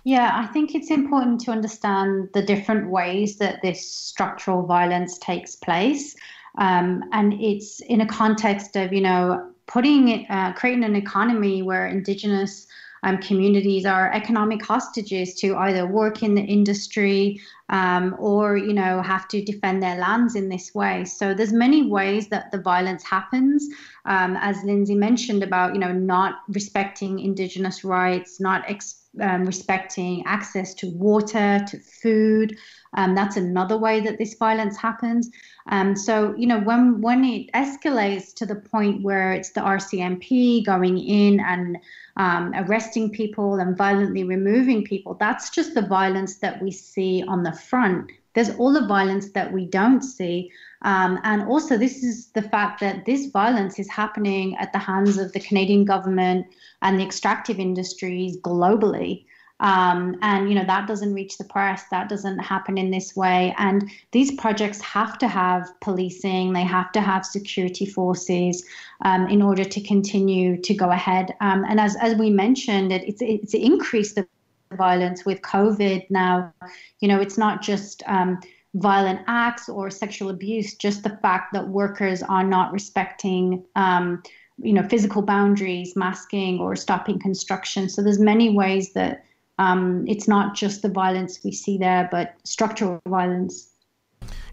Yeah, I think it's important to understand the different ways that this structural violence takes place. Um, and it's in a context of, you know, putting uh, creating an economy where indigenous um, communities are economic hostages to either work in the industry um, or you know have to defend their lands in this way. So there's many ways that the violence happens. Um, as lindsay mentioned about you know not respecting indigenous rights not ex- um, respecting access to water to food um, that's another way that this violence happens. Um, so, you know, when when it escalates to the point where it's the RCMP going in and um, arresting people and violently removing people, that's just the violence that we see on the front. There's all the violence that we don't see. Um, and also, this is the fact that this violence is happening at the hands of the Canadian government and the extractive industries globally. Um, and you know that doesn't reach the press. That doesn't happen in this way. And these projects have to have policing. They have to have security forces um, in order to continue to go ahead. Um, and as, as we mentioned it, it's, it's increased the violence with covid now. You know it's not just um, violent acts or sexual abuse just the fact that workers are not respecting um, you know physical boundaries masking or stopping construction. So there's many ways that um, it's not just the violence we see there, but structural violence.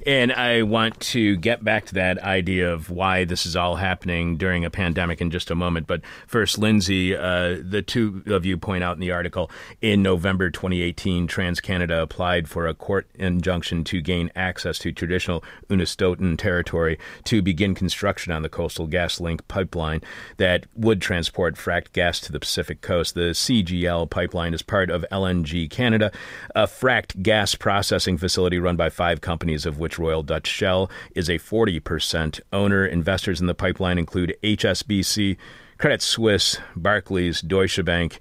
And I want to get back to that idea of why this is all happening during a pandemic in just a moment. But first, Lindsay, uh, the two of you point out in the article in November 2018, TransCanada applied for a court injunction to gain access to traditional Unist'ot'en territory to begin construction on the Coastal GasLink pipeline that would transport fracked gas to the Pacific coast. The CGL pipeline is part of LNG Canada, a fracked gas processing facility run by five companies, of which Royal Dutch Shell is a 40% owner. Investors in the pipeline include HSBC, Credit Suisse, Barclays, Deutsche Bank,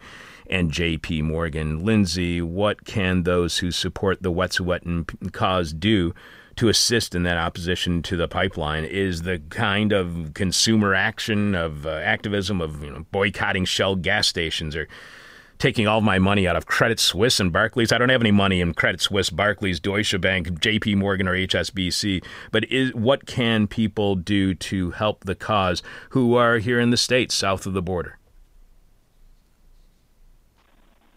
and JP Morgan. Lindsay, what can those who support the Wet'suwet'en cause do to assist in that opposition to the pipeline? Is the kind of consumer action, of uh, activism, of you know, boycotting Shell gas stations or taking all my money out of Credit Suisse and Barclays. I don't have any money in Credit Suisse, Barclays, Deutsche Bank, JP Morgan, or HSBC. But is, what can people do to help the cause who are here in the States, south of the border?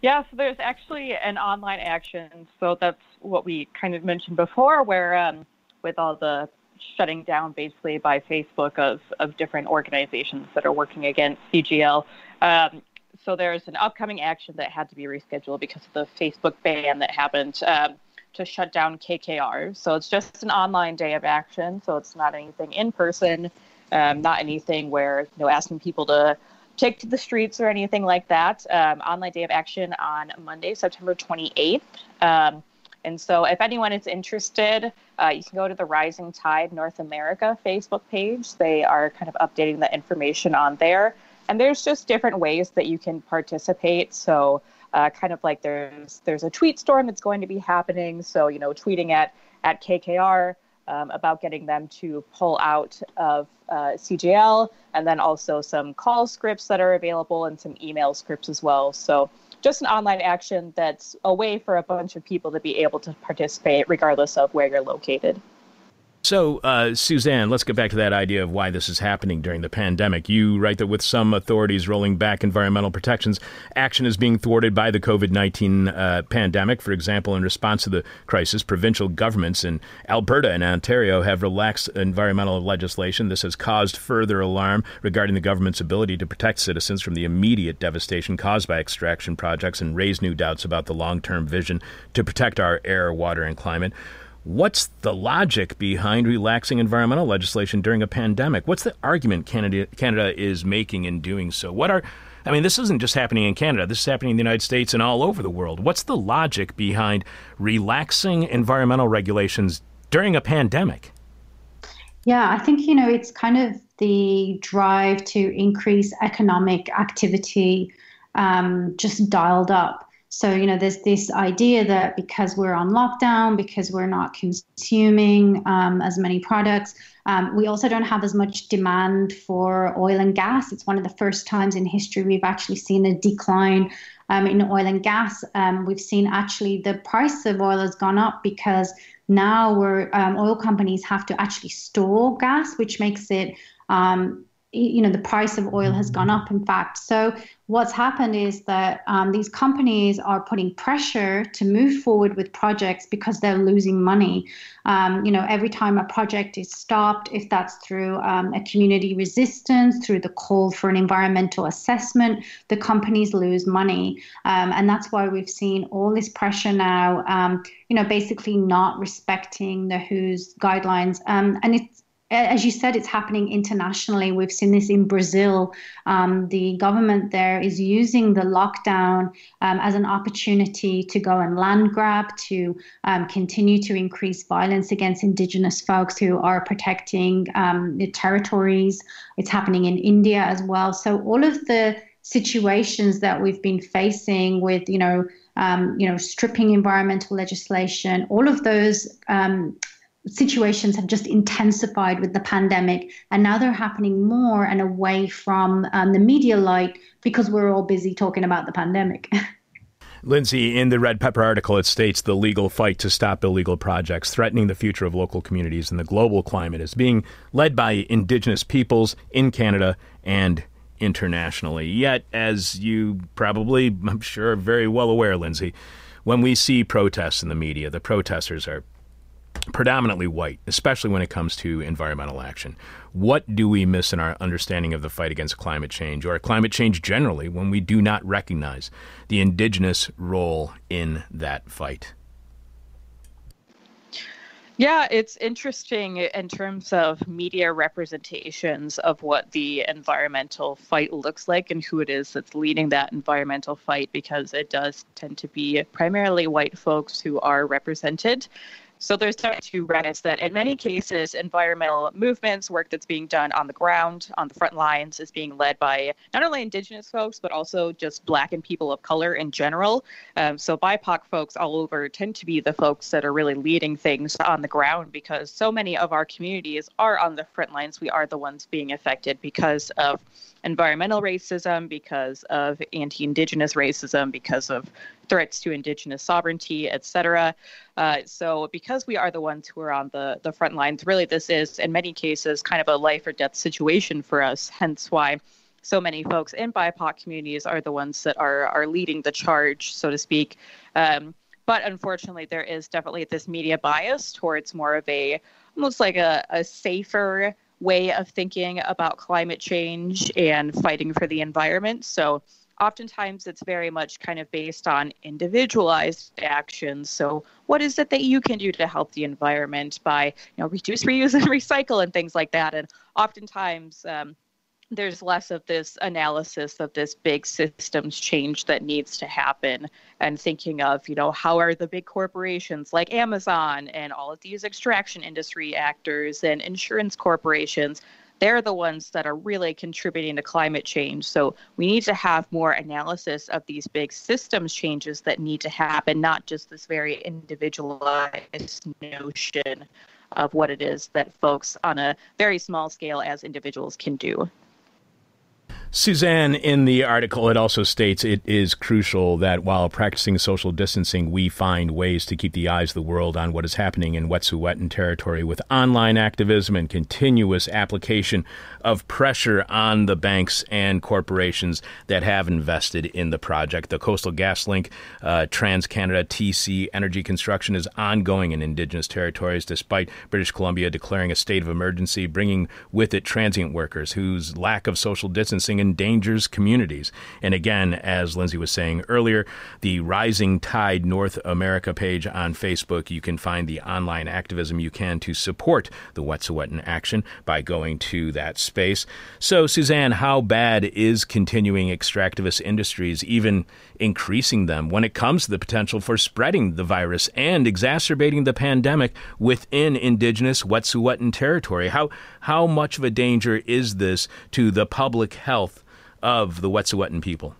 Yeah, so there's actually an online action. So that's what we kind of mentioned before, where um, with all the shutting down basically by Facebook of, of different organizations that are working against CGL. Um, so there's an upcoming action that had to be rescheduled because of the Facebook ban that happened um, to shut down KKR. So it's just an online day of action. So it's not anything in person, um, not anything where you know asking people to take to the streets or anything like that. Um, online day of action on Monday, September 28th. Um, and so, if anyone is interested, uh, you can go to the Rising Tide North America Facebook page. They are kind of updating the information on there. And there's just different ways that you can participate. So, uh, kind of like there's there's a tweet storm that's going to be happening. So, you know, tweeting at at KKR um, about getting them to pull out of uh, CGL, and then also some call scripts that are available and some email scripts as well. So, just an online action that's a way for a bunch of people to be able to participate regardless of where you're located. So, uh, Suzanne, let's get back to that idea of why this is happening during the pandemic. You write that with some authorities rolling back environmental protections, action is being thwarted by the COVID 19 uh, pandemic. For example, in response to the crisis, provincial governments in Alberta and Ontario have relaxed environmental legislation. This has caused further alarm regarding the government's ability to protect citizens from the immediate devastation caused by extraction projects and raise new doubts about the long term vision to protect our air, water, and climate. What's the logic behind relaxing environmental legislation during a pandemic? What's the argument Canada, Canada is making in doing so? What are I mean, this isn't just happening in Canada. This is happening in the United States and all over the world. What's the logic behind relaxing environmental regulations during a pandemic? Yeah, I think, you know, it's kind of the drive to increase economic activity um, just dialed up. So, you know, there's this idea that because we're on lockdown, because we're not consuming um, as many products, um, we also don't have as much demand for oil and gas. It's one of the first times in history we've actually seen a decline um, in oil and gas. Um, we've seen actually the price of oil has gone up because now we're um, oil companies have to actually store gas, which makes it um, you know the price of oil has gone up in fact. So what's happened is that um, these companies are putting pressure to move forward with projects because they're losing money. Um, you know every time a project is stopped if that's through um, a community resistance through the call for an environmental assessment the companies lose money. Um, and that's why we've seen all this pressure now um, you know basically not respecting the WHO's guidelines. Um, and it's as you said, it's happening internationally. We've seen this in Brazil. Um, the government there is using the lockdown um, as an opportunity to go and land grab, to um, continue to increase violence against Indigenous folks who are protecting um, the territories. It's happening in India as well. So all of the situations that we've been facing with, you know, um, you know, stripping environmental legislation, all of those um, situations have just intensified with the pandemic, and now they're happening more and away from um, the media light because we're all busy talking about the pandemic. <laughs> Lindsay, in the Red Pepper article, it states the legal fight to stop illegal projects threatening the future of local communities and the global climate is being led by Indigenous peoples in Canada and internationally. Yet, as you probably, I'm sure, are very well aware, Lindsay, when we see protests in the media, the protesters are predominantly white, especially when it comes to environmental action. What do we miss in our understanding of the fight against climate change or climate change generally when we do not recognize the indigenous role in that fight? Yeah, it's interesting in terms of media representations of what the environmental fight looks like and who it is that's leading that environmental fight because it does tend to be primarily white folks who are represented. So there's two remnants that in many cases, environmental movements, work that's being done on the ground, on the front lines, is being led by not only Indigenous folks, but also just Black and people of color in general. Um, so BIPOC folks all over tend to be the folks that are really leading things on the ground because so many of our communities are on the front lines. We are the ones being affected because of environmental racism, because of anti Indigenous racism, because of threats to Indigenous sovereignty, et cetera. Uh, so, because we are the ones who are on the, the front lines, really, this is in many cases kind of a life or death situation for us, hence why so many folks in BIPOC communities are the ones that are, are leading the charge, so to speak. Um, but unfortunately, there is definitely this media bias towards more of a almost like a, a safer way of thinking about climate change and fighting for the environment. So oftentimes it's very much kind of based on individualized actions. So what is it that you can do to help the environment by, you know, reduce, <laughs> reuse, and recycle and things like that? And oftentimes um, there's less of this analysis of this big systems change that needs to happen and thinking of you know how are the big corporations like amazon and all of these extraction industry actors and insurance corporations they're the ones that are really contributing to climate change. So we need to have more analysis of these big systems changes that need to happen not just this very individualized notion of what it is that folks on a very small scale as individuals can do Suzanne, in the article, it also states it is crucial that while practicing social distancing, we find ways to keep the eyes of the world on what is happening in Wet'suwet'en territory with online activism and continuous application of pressure on the banks and corporations that have invested in the project. The Coastal GasLink, uh, TransCanada, TC Energy construction is ongoing in Indigenous territories despite British Columbia declaring a state of emergency, bringing with it transient workers whose lack of social distancing endangers communities. And again, as Lindsay was saying earlier, the Rising Tide North America page on Facebook, you can find the online activism you can to support the Wet'suwet'en action by going to that space. So, Suzanne, how bad is continuing extractivist industries, even increasing them, when it comes to the potential for spreading the virus and exacerbating the pandemic within indigenous Wet'suwet'en territory? How, how much of a danger is this to the public health? Of the Wet'suwet'en people?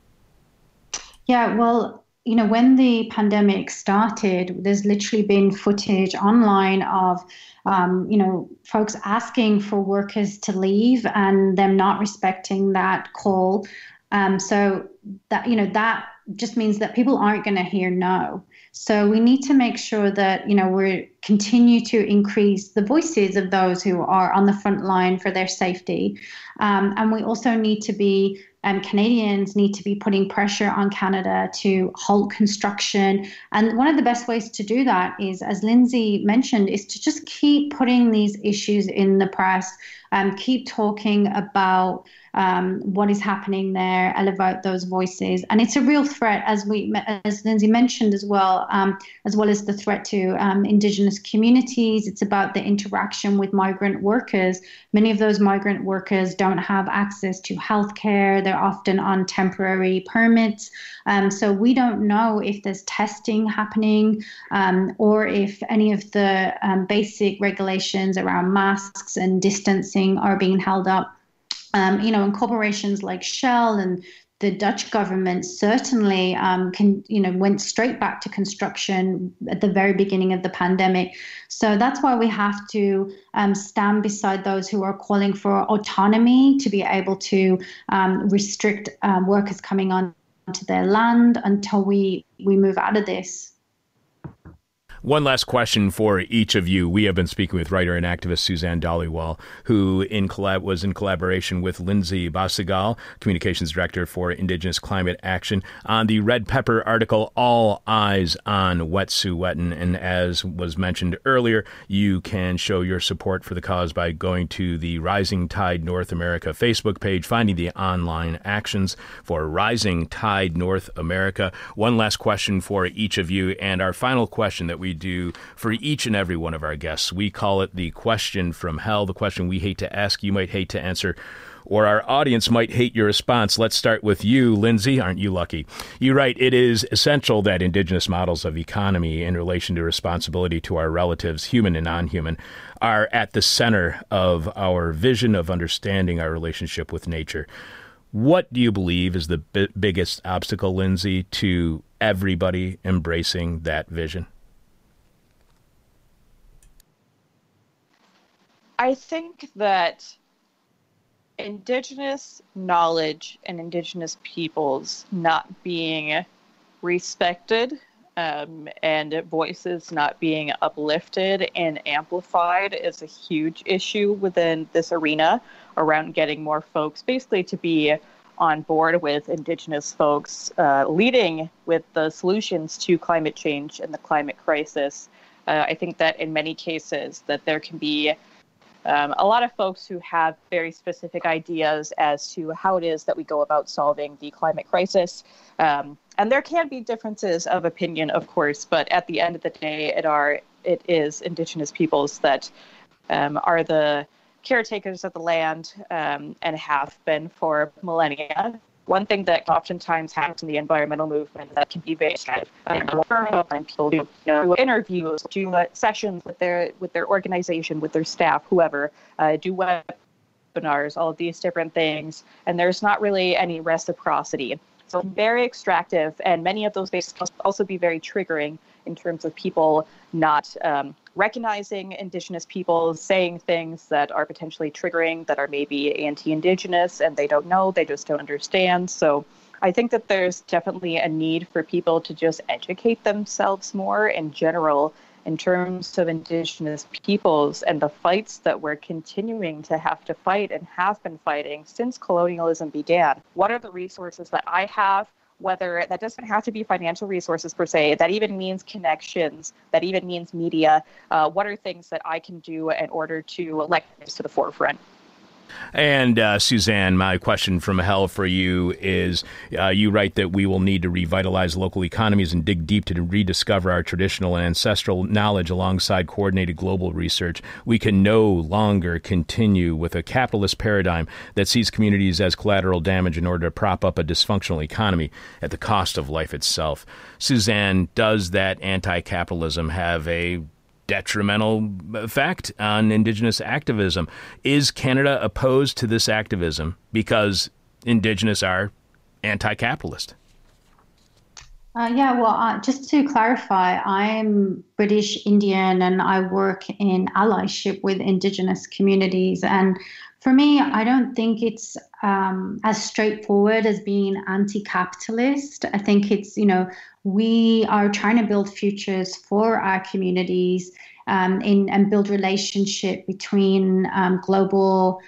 Yeah, well, you know, when the pandemic started, there's literally been footage online of, um, you know, folks asking for workers to leave and them not respecting that call. Um, so that you know that just means that people aren't going to hear no. So we need to make sure that you know we continue to increase the voices of those who are on the front line for their safety, um, and we also need to be um, Canadians need to be putting pressure on Canada to halt construction. And one of the best ways to do that is, as Lindsay mentioned, is to just keep putting these issues in the press, um, keep talking about um, what is happening there, elevate those voices. And it's a real threat, as we, as Lindsay mentioned as well, um, as well as the threat to um, Indigenous communities. It's about the interaction with migrant workers. Many of those migrant workers don't have access to healthcare. They're often on temporary permits. Um, so we don't know if there's testing happening um, or if any of the um, basic regulations around masks and distancing are being held up. Um, you know, and corporations like Shell and the Dutch government certainly um, can, you know, went straight back to construction at the very beginning of the pandemic. So that's why we have to um, stand beside those who are calling for autonomy to be able to um, restrict um, workers coming on to their land until we we move out of this. One last question for each of you. We have been speaking with writer and activist Suzanne Dhaliwal, who in collab- was in collaboration with Lindsay Bossegal, Communications Director for Indigenous Climate Action, on the Red Pepper article All Eyes on Wet'suwet'en. And as was mentioned earlier, you can show your support for the cause by going to the Rising Tide North America Facebook page, finding the online actions for Rising Tide North America. One last question for each of you, and our final question that we do for each and every one of our guests. We call it the question from hell, the question we hate to ask, you might hate to answer or our audience might hate your response. Let's start with you, Lindsay. Aren't you lucky? You write it is essential that indigenous models of economy in relation to responsibility to our relatives, human and non human, are at the center of our vision of understanding our relationship with nature. What do you believe is the b- biggest obstacle, Lindsay, to everybody embracing that vision? I think that indigenous knowledge and indigenous peoples not being respected um, and voices not being uplifted and amplified is a huge issue within this arena around getting more folks basically to be on board with indigenous folks uh, leading with the solutions to climate change and the climate crisis. Uh, I think that in many cases that there can be um, a lot of folks who have very specific ideas as to how it is that we go about solving the climate crisis. Um, and there can be differences of opinion, of course, but at the end of the day, it are it is Indigenous peoples that um, are the caretakers of the land um, and have been for millennia one thing that oftentimes happens in the environmental movement that can be very kind and people do you know, interviews, do uh, sessions with their with their organization, with their staff, whoever, uh, do webinars, all of these different things, and there's not really any reciprocity. So very extractive, and many of those bases can also be very triggering in terms of people not um, recognizing indigenous people saying things that are potentially triggering, that are maybe anti indigenous, and they don't know, they just don't understand. So I think that there's definitely a need for people to just educate themselves more in general in terms of indigenous peoples and the fights that we're continuing to have to fight and have been fighting since colonialism began. What are the resources that I have? Whether that doesn't have to be financial resources per se, that even means connections, that even means media. Uh, what are things that I can do in order to elect this to the forefront? And uh, Suzanne, my question from hell for you is uh, you write that we will need to revitalize local economies and dig deep to rediscover our traditional and ancestral knowledge alongside coordinated global research. We can no longer continue with a capitalist paradigm that sees communities as collateral damage in order to prop up a dysfunctional economy at the cost of life itself. Suzanne, does that anti capitalism have a detrimental effect on Indigenous activism. Is Canada opposed to this activism because Indigenous are anti capitalist? Uh, yeah, well, uh, just to clarify, I'm British Indian and I work in allyship with Indigenous communities. And for me, I don't think it's um, as straightforward as being anti capitalist. I think it's, you know, we are trying to build futures for our communities um, in, and build relationship between um, global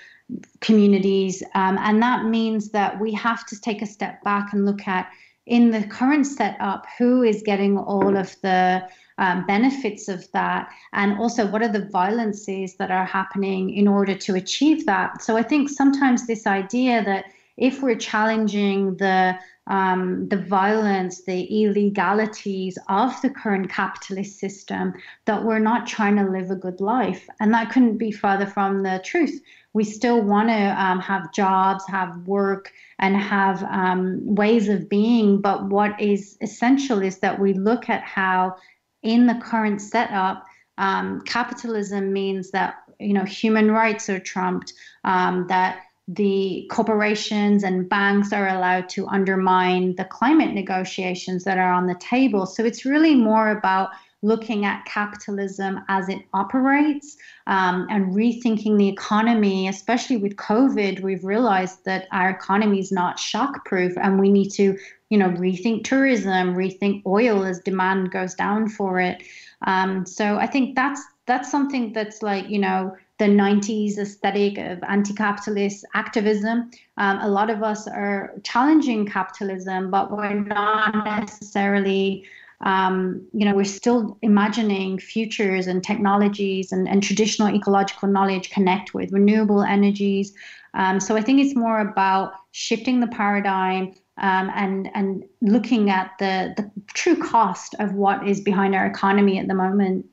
communities. Um, and that means that we have to take a step back and look at in the current setup who is getting all of the um, benefits of that, and also what are the violences that are happening in order to achieve that. So I think sometimes this idea that if we're challenging the um, the violence, the illegalities of the current capitalist system, that we're not trying to live a good life. And that couldn't be further from the truth. We still want to um, have jobs, have work, and have um, ways of being. But what is essential is that we look at how, in the current setup, um, capitalism means that you know human rights are trumped, um, that the corporations and banks are allowed to undermine the climate negotiations that are on the table. So it's really more about looking at capitalism as it operates um, and rethinking the economy, especially with COVID. We've realized that our economy is not shock proof and we need to you know, rethink tourism, rethink oil as demand goes down for it. Um, so I think that's that's something that's like, you know, the 90s aesthetic of anti capitalist activism. Um, a lot of us are challenging capitalism, but we're not necessarily. Um, you know, we're still imagining futures and technologies and, and traditional ecological knowledge connect with renewable energies. Um, so I think it's more about shifting the paradigm um, and and looking at the the true cost of what is behind our economy at the moment.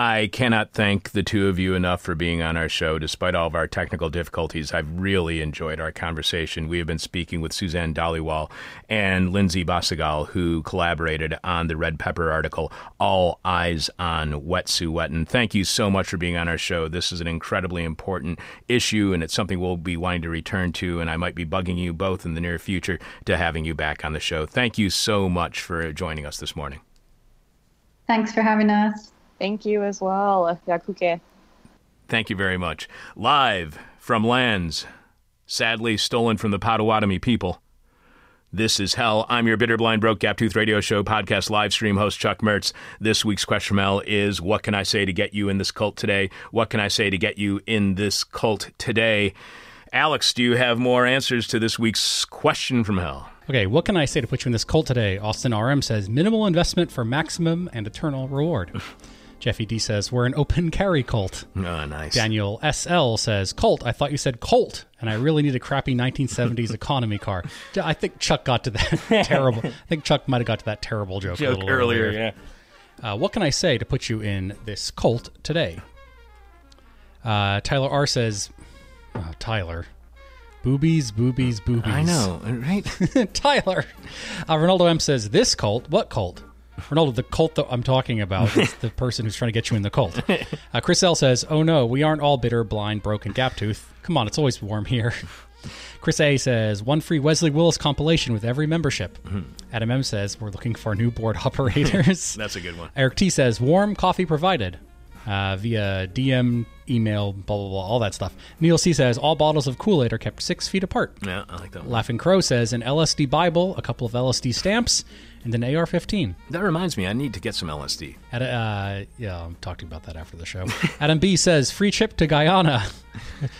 I cannot thank the two of you enough for being on our show. Despite all of our technical difficulties, I've really enjoyed our conversation. We have been speaking with Suzanne Dhaliwal and Lindsay Bossegal, who collaborated on the Red Pepper article, All Eyes on Wet'suwet'en. Thank you so much for being on our show. This is an incredibly important issue, and it's something we'll be wanting to return to, and I might be bugging you both in the near future to having you back on the show. Thank you so much for joining us this morning. Thanks for having us. Thank you as well, Yakuke. Thank you very much. Live from lands sadly stolen from the Potawatomi people. This is Hell. I'm your bitter, blind, broke, gap tooth radio show podcast live stream host, Chuck Mertz. This week's question from Hell is What can I say to get you in this cult today? What can I say to get you in this cult today? Alex, do you have more answers to this week's question from Hell? Okay, what can I say to put you in this cult today? Austin RM says minimal investment for maximum and eternal reward. <laughs> Jeffy D says, We're an open carry cult. Oh, nice. Daniel SL says, Colt. I thought you said Colt, and I really need a crappy 1970s economy car. I think Chuck got to that <laughs> terrible. I think Chuck might have got to that terrible joke, Joke earlier, earlier, yeah. Uh, what can I say to put you in this cult today? Uh, Tyler R says, oh, Tyler. Boobies, boobies, boobies. I know, right? <laughs> Tyler. Uh, Ronaldo M says, This cult? What cult? Ronaldo, the cult that I'm talking about is <laughs> the person who's trying to get you in the cult. Uh, Chris L says, "Oh no, we aren't all bitter, blind, broken, gap tooth. Come on, it's always warm here." <laughs> Chris A says, "One free Wesley Willis compilation with every membership." Mm-hmm. Adam M says, "We're looking for new board <laughs> operators." That's a good one. Eric T says, "Warm coffee provided." Uh, via DM, email, blah, blah, blah, all that stuff. Neil C says, all bottles of Kool Aid are kept six feet apart. Yeah, I like that one. Laughing Crow says, an LSD Bible, a couple of LSD stamps, and an AR-15. That reminds me, I need to get some LSD. At, uh, yeah, I'm talking about that after the show. <laughs> Adam B says free trip to Guyana. <laughs>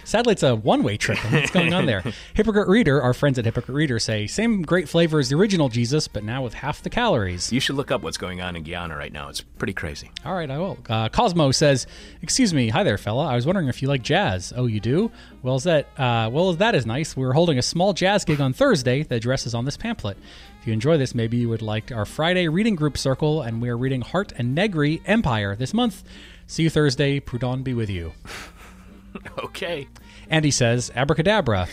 Sadly, it's a one-way trip. What's going on there? <laughs> Hypocrite Reader, our friends at Hypocrite Reader say same great flavor as the original Jesus, but now with half the calories. You should look up what's going on in Guyana right now. It's pretty crazy. All right, I will. Uh, Cosmo says, "Excuse me, hi there, fella. I was wondering if you like jazz. Oh, you do? Well, is that uh, well, that is nice. We're holding a small jazz gig on Thursday. The address is on this pamphlet." If you enjoy this, maybe you would like our Friday reading group circle, and we are reading Hardt and Negri Empire this month. See you Thursday. Proudhon be with you. <laughs> <laughs> okay. Andy says, "Abracadabra."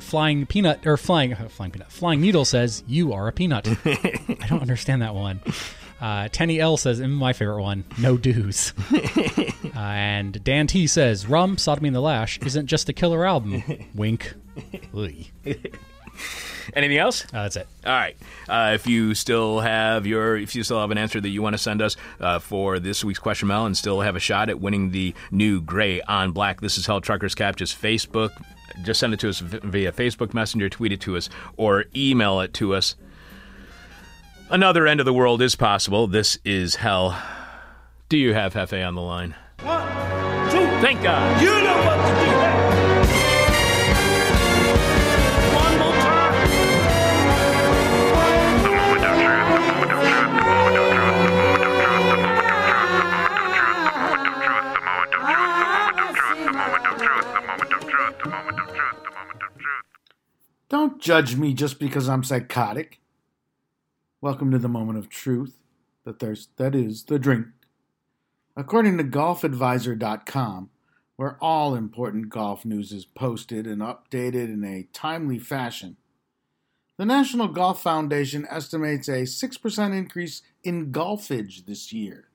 flying peanut or flying uh, <laughs> flying peanut. Flying needle says, "You are a peanut." <laughs> I don't understand that one. Uh, Tenny L says, mm, "My favorite one, no dues." uh, and Dan T says, "Rum, Sodomy and the Lash isn't just a killer album." Wink. <laughs> Anything else? Uh, that's it. All right. Uh, if you still have your, if you still have an answer that you want to send us uh, for this week's question mail, and still have a shot at winning the new Gray on Black, this is Hell Truckers Cap. Just Facebook, just send it to us via Facebook Messenger, tweet it to us, or email it to us. Another end of the world is possible. This is hell. Do you have Hefe on the line? One, two. Thank God. You know what to do. Don't judge me just because I'm psychotic. Welcome to the moment of truth. The thirst that is the drink. According to golfadvisor.com, where all important golf news is posted and updated in a timely fashion, the National Golf Foundation estimates a 6% increase in golfage this year.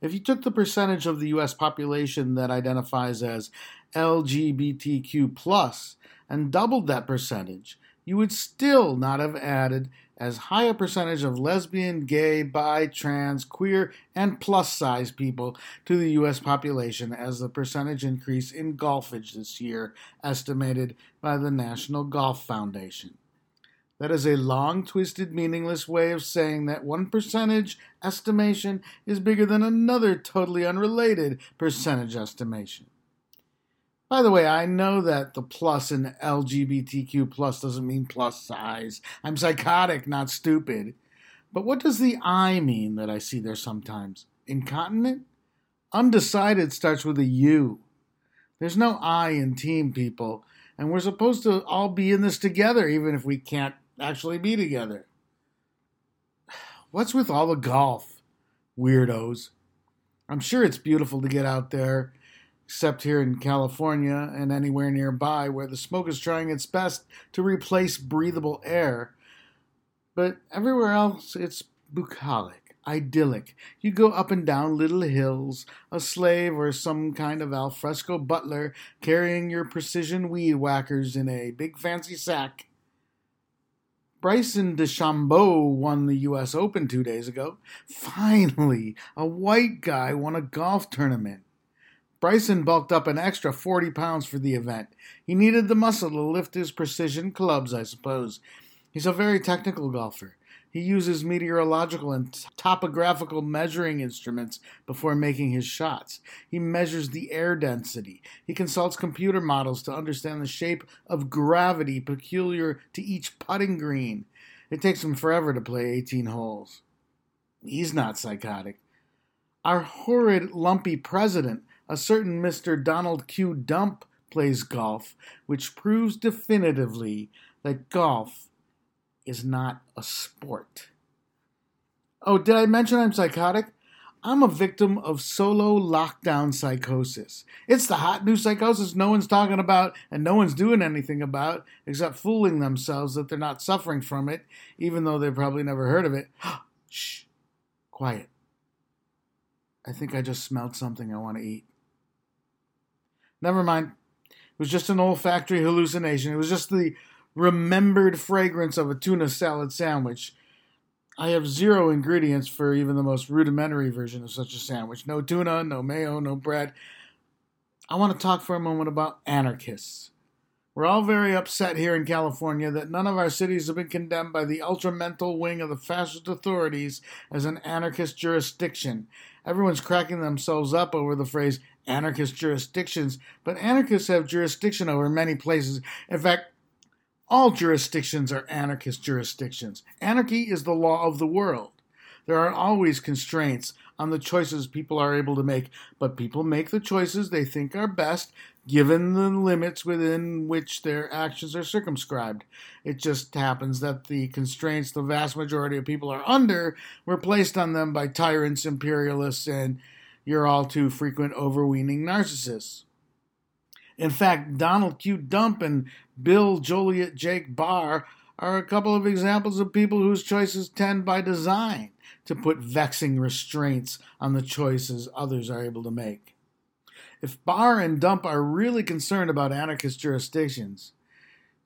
If you took the percentage of the U.S. population that identifies as LGBTQ, and doubled that percentage, you would still not have added as high a percentage of lesbian, gay, bi, trans, queer, and plus size people to the U.S. population as the percentage increase in golfage this year, estimated by the National Golf Foundation. That is a long, twisted, meaningless way of saying that one percentage estimation is bigger than another totally unrelated percentage estimation. By the way, I know that the plus in LGBTQ plus doesn't mean plus size. I'm psychotic, not stupid. But what does the I mean that I see there sometimes? Incontinent? Undecided starts with a U. There's no I in team, people, and we're supposed to all be in this together, even if we can't actually be together. What's with all the golf? Weirdos. I'm sure it's beautiful to get out there, except here in California and anywhere nearby where the smoke is trying its best to replace breathable air. But everywhere else, it's bucolic, idyllic. You go up and down little hills, a slave or some kind of alfresco butler carrying your precision weed whackers in a big fancy sack. Bryson DeChambeau won the U.S. Open two days ago. Finally, a white guy won a golf tournament. Bryson bulked up an extra 40 pounds for the event. He needed the muscle to lift his precision clubs, I suppose. He's a very technical golfer. He uses meteorological and topographical measuring instruments before making his shots. He measures the air density. He consults computer models to understand the shape of gravity peculiar to each putting green. It takes him forever to play 18 holes. He's not psychotic. Our horrid, lumpy president, a certain Mr. Donald Q. Dump, plays golf, which proves definitively that golf is not a sport. Oh, did I mention I'm psychotic? I'm a victim of solo lockdown psychosis. It's the hot new psychosis no one's talking about and no one's doing anything about except fooling themselves that they're not suffering from it, even though they've probably never heard of it. <gasps> Shh, quiet. I think I just smelled something I want to eat. Never mind. It was just an olfactory hallucination. It was just the remembered fragrance of a tuna salad sandwich. I have zero ingredients for even the most rudimentary version of such a sandwich. No tuna, no mayo, no bread. I want to talk for a moment about anarchists. We're all very upset here in California that none of our cities have been condemned by the ultramental wing of the fascist authorities as an anarchist jurisdiction. Everyone's cracking themselves up over the phrase anarchist jurisdictions, but anarchists have jurisdiction over many places. In fact, all jurisdictions are anarchist jurisdictions. Anarchy is the law of the world. There are always constraints on the choices people are able to make, but people make the choices they think are best given the limits within which their actions are circumscribed. It just happens that the constraints the vast majority of people are under were placed on them by tyrants, imperialists, and your all too frequent overweening narcissists. In fact, Donald Q. Dump and Bill Joliet Jake Barr are a couple of examples of people whose choices tend by design to put vexing restraints on the choices others are able to make. If Barr and Dump are really concerned about anarchist jurisdictions,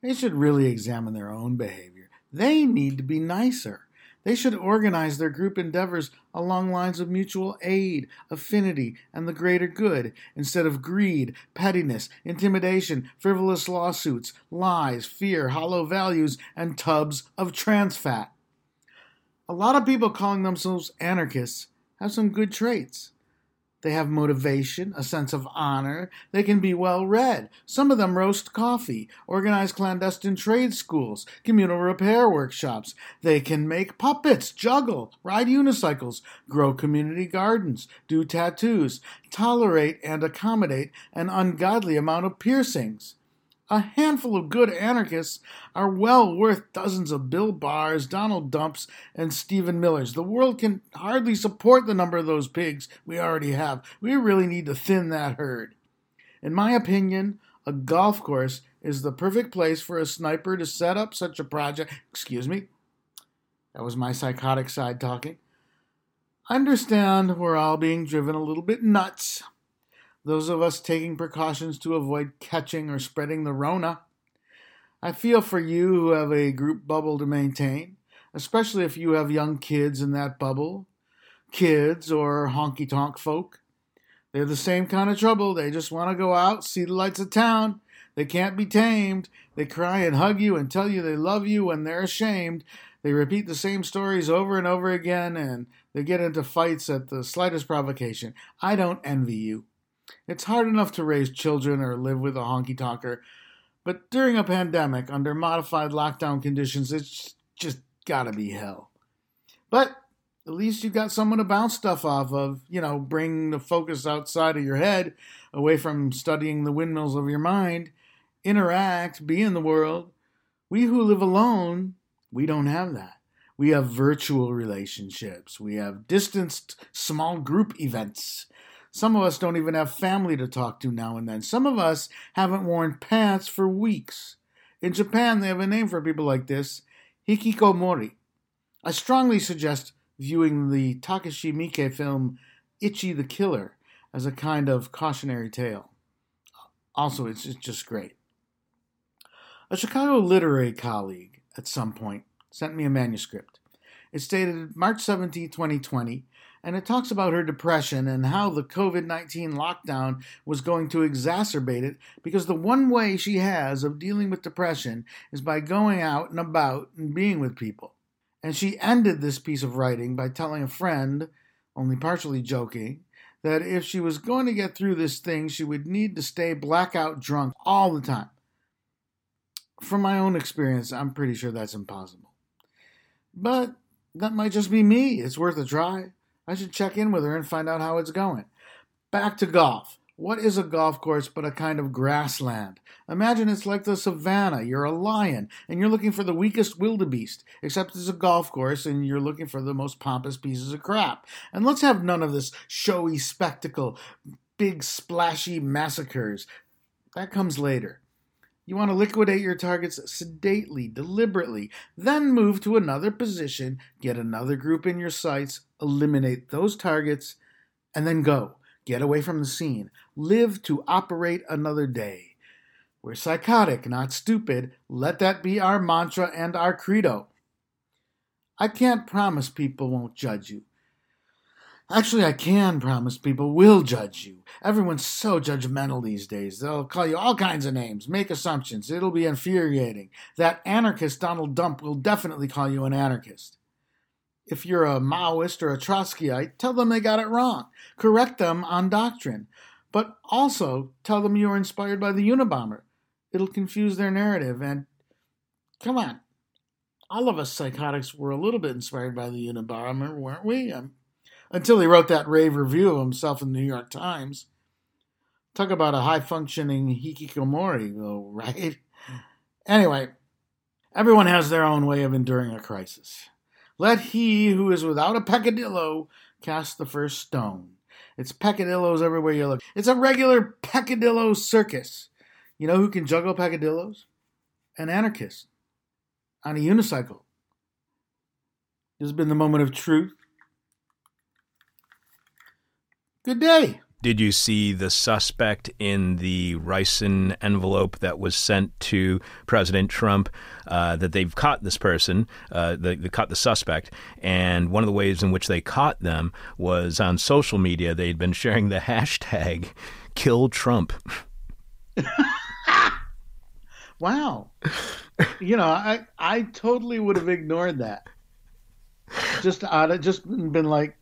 they should really examine their own behavior. They need to be nicer. They should organize their group endeavors along lines of mutual aid, affinity, and the greater good, instead of greed, pettiness, intimidation, frivolous lawsuits, lies, fear, hollow values, and tubs of trans fat. A lot of people calling themselves anarchists have some good traits. They have motivation, a sense of honor. They can be well read. Some of them roast coffee, organize clandestine trade schools, communal repair workshops. They can make puppets, juggle, ride unicycles, grow community gardens, do tattoos, tolerate and accommodate an ungodly amount of piercings. A handful of good anarchists are well worth dozens of Bill Barrs, Donald Dumps, and Stephen Millers. The world can hardly support the number of those pigs we already have. We really need to thin that herd. In my opinion, a golf course is the perfect place for a sniper to set up such a project. Excuse me? That was my psychotic side talking. I understand we're all being driven a little bit nuts those of us taking precautions to avoid catching or spreading the Rona. I feel for you who have a group bubble to maintain, especially if you have young kids in that bubble. Kids or honky tonk folk. They're the same kind of trouble. They just want to go out, see the lights of town. They can't be tamed. They cry and hug you and tell you they love you when they're ashamed. They repeat the same stories over and over again and they get into fights at the slightest provocation. I don't envy you. It's hard enough to raise children or live with a honky tonker, but during a pandemic, under modified lockdown conditions, it's just gotta be hell. But at least you've got someone to bounce stuff off of, you know, bring the focus outside of your head, away from studying the windmills of your mind, interact, be in the world. We who live alone, we don't have that. We have virtual relationships. We have distanced small group events. Some of us don't even have family to talk to now and then. Some of us haven't worn pants for weeks. In Japan, they have a name for people like this hikikomori. I strongly suggest viewing the Takashi Miike film Ichi the Killer as a kind of cautionary tale. Also, it's just great. A Chicago literary colleague at some point sent me a manuscript. It's dated March 17, 2020, and it talks about her depression and how the COVID 19 lockdown was going to exacerbate it because the one way she has of dealing with depression is by going out and about and being with people. And she ended this piece of writing by telling a friend, only partially joking, that if she was going to get through this thing, she would need to stay blackout drunk all the time. From my own experience, I'm pretty sure that's impossible. But that might just be me. It's worth a try. I should check in with her and find out how it's going. Back to golf. What is a golf course but a kind of grassland? Imagine it's like the savannah. You're a lion and you're looking for the weakest wildebeest, except it's a golf course and you're looking for the most pompous pieces of crap. And let's have none of this showy spectacle, big splashy massacres. That comes later. You want to liquidate your targets sedately, deliberately, then move to another position, get another group in your sights, eliminate those targets, and then go. Get away from the scene. Live to operate another day. We're psychotic, not stupid. Let that be our mantra and our credo. I can't promise people won't judge you. Actually, I can promise people will judge you. Everyone's so judgmental these days. They'll call you all kinds of names, make assumptions. It'll be infuriating. That anarchist Donald Dump will definitely call you an anarchist. If you're a Maoist or a Trotskyite, tell them they got it wrong. Correct them on doctrine. But also tell them you were inspired by the Unabomber. It'll confuse their narrative. And come on, all of us psychotics were a little bit inspired by the Unabomber, weren't we? Um, until he wrote that rave review of himself in the New York Times. Talk about a high functioning hikikomori, though, <laughs> right? Anyway, everyone has their own way of enduring a crisis. Let he who is without a peccadillo cast the first stone. It's peccadillos everywhere you look. It's a regular peccadillo circus. You know who can juggle peccadillos? An anarchist on a unicycle. This has been the moment of truth. Good day. Did you see the suspect in the ricin envelope that was sent to President Trump? Uh, that they've caught this person, uh, they, they, caught the suspect, and one of the ways in which they caught them was on social media. They'd been sharing the hashtag "Kill Trump." <laughs> wow, you know, I I totally would have ignored that. Just out of just been like,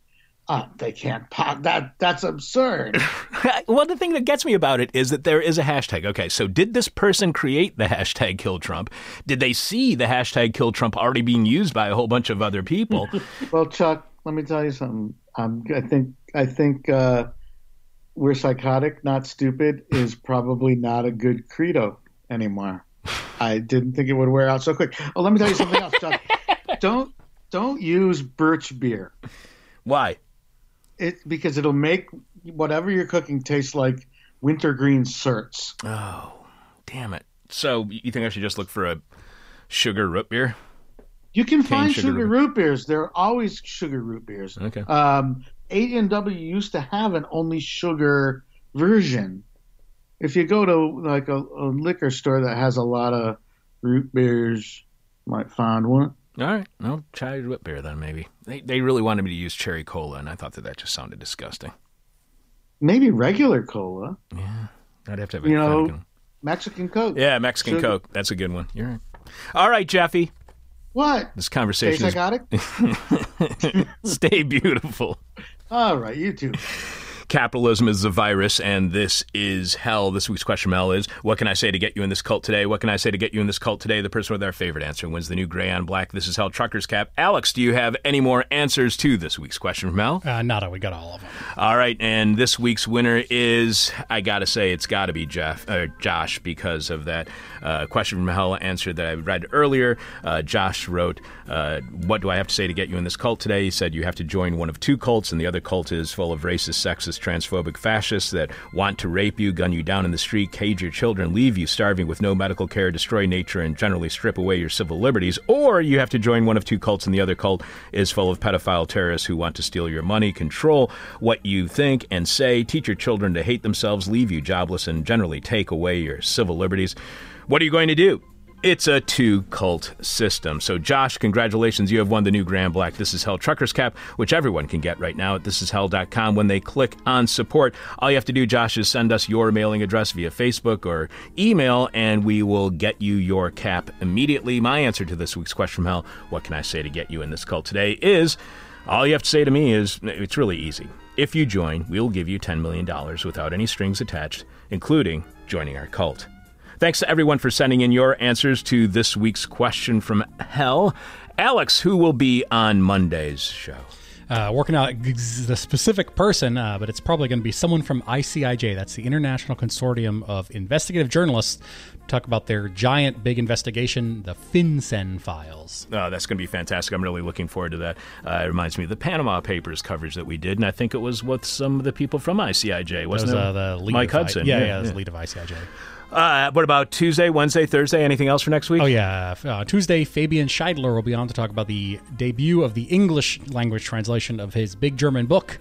Oh, they can't pop that. That's absurd. <laughs> well, the thing that gets me about it is that there is a hashtag. Okay, so did this person create the hashtag kill Trump? Did they see the hashtag kill Trump already being used by a whole bunch of other people? <laughs> well, Chuck, let me tell you something. Um, I think I think uh, we're psychotic, not stupid, is probably not a good credo anymore. <laughs> I didn't think it would wear out so quick. Oh, let me tell you something else, Chuck. don't don't use birch beer. Why? It because it'll make whatever you're cooking taste like wintergreen certs. Oh, damn it! So you think I should just look for a sugar root beer? You can Cane find sugar, sugar root, root beers. There are always sugar root beers. Okay. Um, A&W used to have an only sugar version. If you go to like a, a liquor store that has a lot of root beers, might find one. All right, I'll try root beer then. Maybe they they really wanted me to use cherry cola, and I thought that that just sounded disgusting. Maybe regular cola. Yeah, I'd have to have. You know, Mexican Coke. Yeah, Mexican Sugar. Coke. That's a good one. You're right. All right, Jeffy. What? This conversation I is it? <laughs> stay beautiful. All right, you too. Capitalism is the virus, and this is hell. This week's question, Mel, is what can I say to get you in this cult today? What can I say to get you in this cult today? The person with our favorite answer wins the new gray on black. This is Hell Trucker's Cap. Alex, do you have any more answers to this week's question from Mel? Uh, nada, we got all of them. All right, and this week's winner is I gotta say it's got to be Jeff or Josh because of that uh, question from hell answer that I read earlier. Uh, Josh wrote, uh, "What do I have to say to get you in this cult today?" He said you have to join one of two cults, and the other cult is full of racist, sexist, transphobic fascists that want to rape you, gun you down in the street, cage your children, leave you starving with no medical care, destroy nature, and generally strip away your civil liberties. Or you have to join one of two cults, and the other cult is full of pedophile terrorists who want to steal your money, control what you think and say, teach your children to hate themselves, leave you jobless, and generally take away your civil liberties. What are you going to do? It's a two cult system. So, Josh, congratulations. You have won the new Grand Black This Is Hell Truckers Cap, which everyone can get right now at thisishell.com when they click on support. All you have to do, Josh, is send us your mailing address via Facebook or email, and we will get you your cap immediately. My answer to this week's question from hell what can I say to get you in this cult today is all you have to say to me is it's really easy. If you join, we'll give you $10 million without any strings attached, including joining our cult. Thanks to everyone for sending in your answers to this week's question from hell. Alex, who will be on Monday's show? Uh, working out the specific person, uh, but it's probably going to be someone from ICIJ. That's the International Consortium of Investigative Journalists. Talk about their giant, big investigation, the FinCEN files. Oh, that's going to be fantastic. I'm really looking forward to that. Uh, it reminds me of the Panama Papers coverage that we did, and I think it was with some of the people from ICIJ, wasn't was it? uh, the lead Mike of Hudson. yeah, yeah, that was the lead of ICIJ. Uh, what about Tuesday, Wednesday, Thursday? Anything else for next week? Oh yeah, uh, Tuesday, Fabian Scheidler will be on to talk about the debut of the English language translation of his big German book,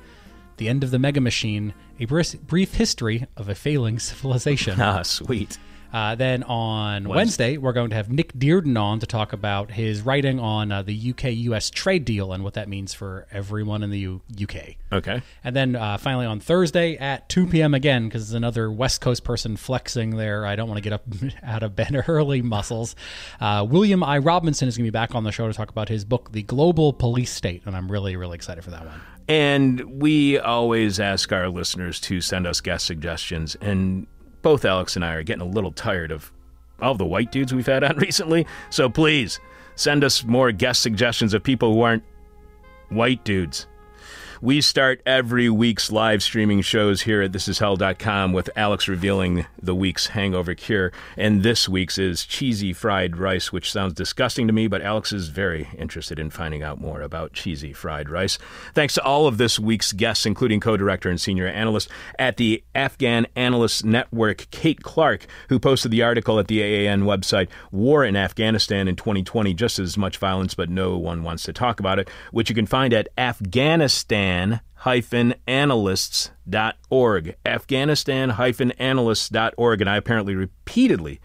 "The End of the Mega Machine: A Brief Brief History of a Failing Civilization." <laughs> Ah, sweet. Uh, then on Wednesday, we're going to have Nick Dearden on to talk about his writing on uh, the UK US trade deal and what that means for everyone in the U- UK. Okay. And then uh, finally on Thursday at 2 p.m. again, because it's another West Coast person flexing their I don't want to get up <laughs> out of bed <laughs> early muscles. Uh, William I. Robinson is going to be back on the show to talk about his book, The Global Police State. And I'm really, really excited for that one. And we always ask our listeners to send us guest suggestions. And both Alex and I are getting a little tired of all the white dudes we've had on <laughs> recently. So please send us more guest suggestions of people who aren't white dudes. We start every week's live streaming shows here at thisishell.com with Alex revealing the week's hangover cure. And this week's is cheesy fried rice, which sounds disgusting to me, but Alex is very interested in finding out more about cheesy fried rice. Thanks to all of this week's guests, including co director and senior analyst at the Afghan Analyst Network, Kate Clark, who posted the article at the AAN website, War in Afghanistan in 2020, just as much violence, but no one wants to talk about it, which you can find at Afghanistan analysts.org. Afghanistan analysts.org. And I apparently repeatedly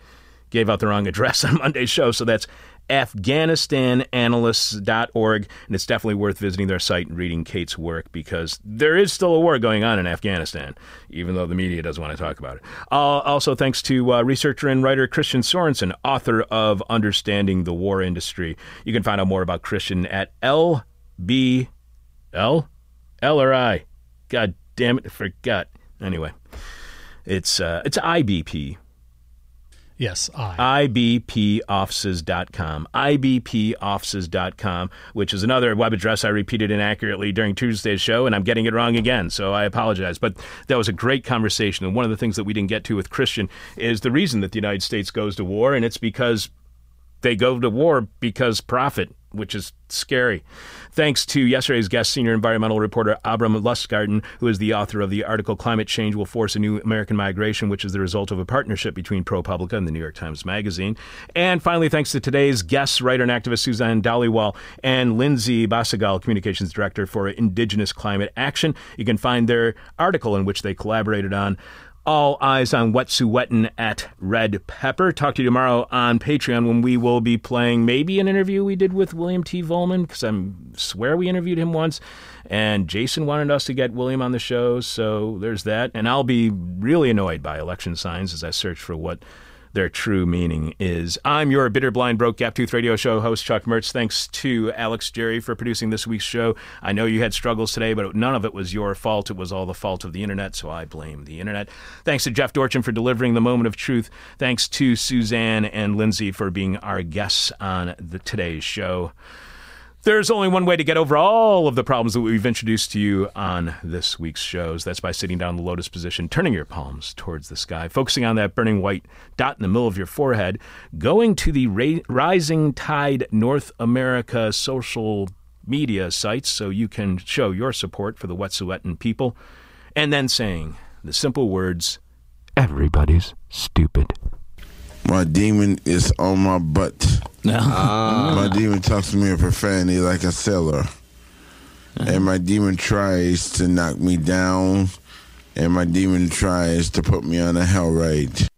gave out the wrong address on Monday's show, so that's afghanistananalysts.org and it's definitely worth visiting their site and reading Kate's work because there is still a war going on in Afghanistan, even though the media doesn't want to talk about it. Uh, also, thanks to uh, researcher and writer Christian Sorensen, author of Understanding the War Industry. You can find out more about Christian at LB L L or I. God damn it, I forgot. Anyway, it's uh, it's IBP. Yes, I. IBPoffices.com. IBPoffices.com, which is another web address I repeated inaccurately during Tuesday's show, and I'm getting it wrong again, so I apologize. But that was a great conversation, and one of the things that we didn't get to with Christian is the reason that the United States goes to war, and it's because they go to war because profit, which is scary. Thanks to yesterday's guest, senior environmental reporter Abrahm Lustgarten, who is the author of the article Climate Change Will Force a New American Migration, which is the result of a partnership between ProPublica and the New York Times Magazine. And finally, thanks to today's guests, writer and activist Suzanne Dhaliwal and Lindsay Bossegal, Communications Director for Indigenous Climate Action. You can find their article in which they collaborated on All eyes on Wet'suwet'en at Red Pepper. Talk to you tomorrow on Patreon when we will be playing maybe an interview we did with William T. Vollmann because I swear we interviewed him once, and Jason wanted us to get William on the show, so there's that. And I'll be really annoyed by election signs as I search for what their true meaning is. I'm your bitter, blind, broke, gap tooth radio show host, Chuck Mertz. Thanks to Alex Jerri for producing this week's show. I know you had struggles today, but none of it was your fault. It was all the fault of the internet, so I blame the internet. Thanks to Jeff Dorchin for delivering the moment of truth. Thanks to Suzanne and Lindsay for being our guests on the today's show. There's only one way to get over all of the problems that we've introduced to you on this week's shows. That's by sitting down in the lotus position, turning your palms towards the sky, focusing on that burning white dot in the middle of your forehead, going to the Ra- Rising Tide North America social media sites so you can show your support for the Wet'suwet'en people, and then saying the simple words, Everybody's stupid. My demon is on my butt. Ah. My demon talks to me in profanity like a sailor. And my demon tries to knock me down. And my demon tries to put me on a hell ride.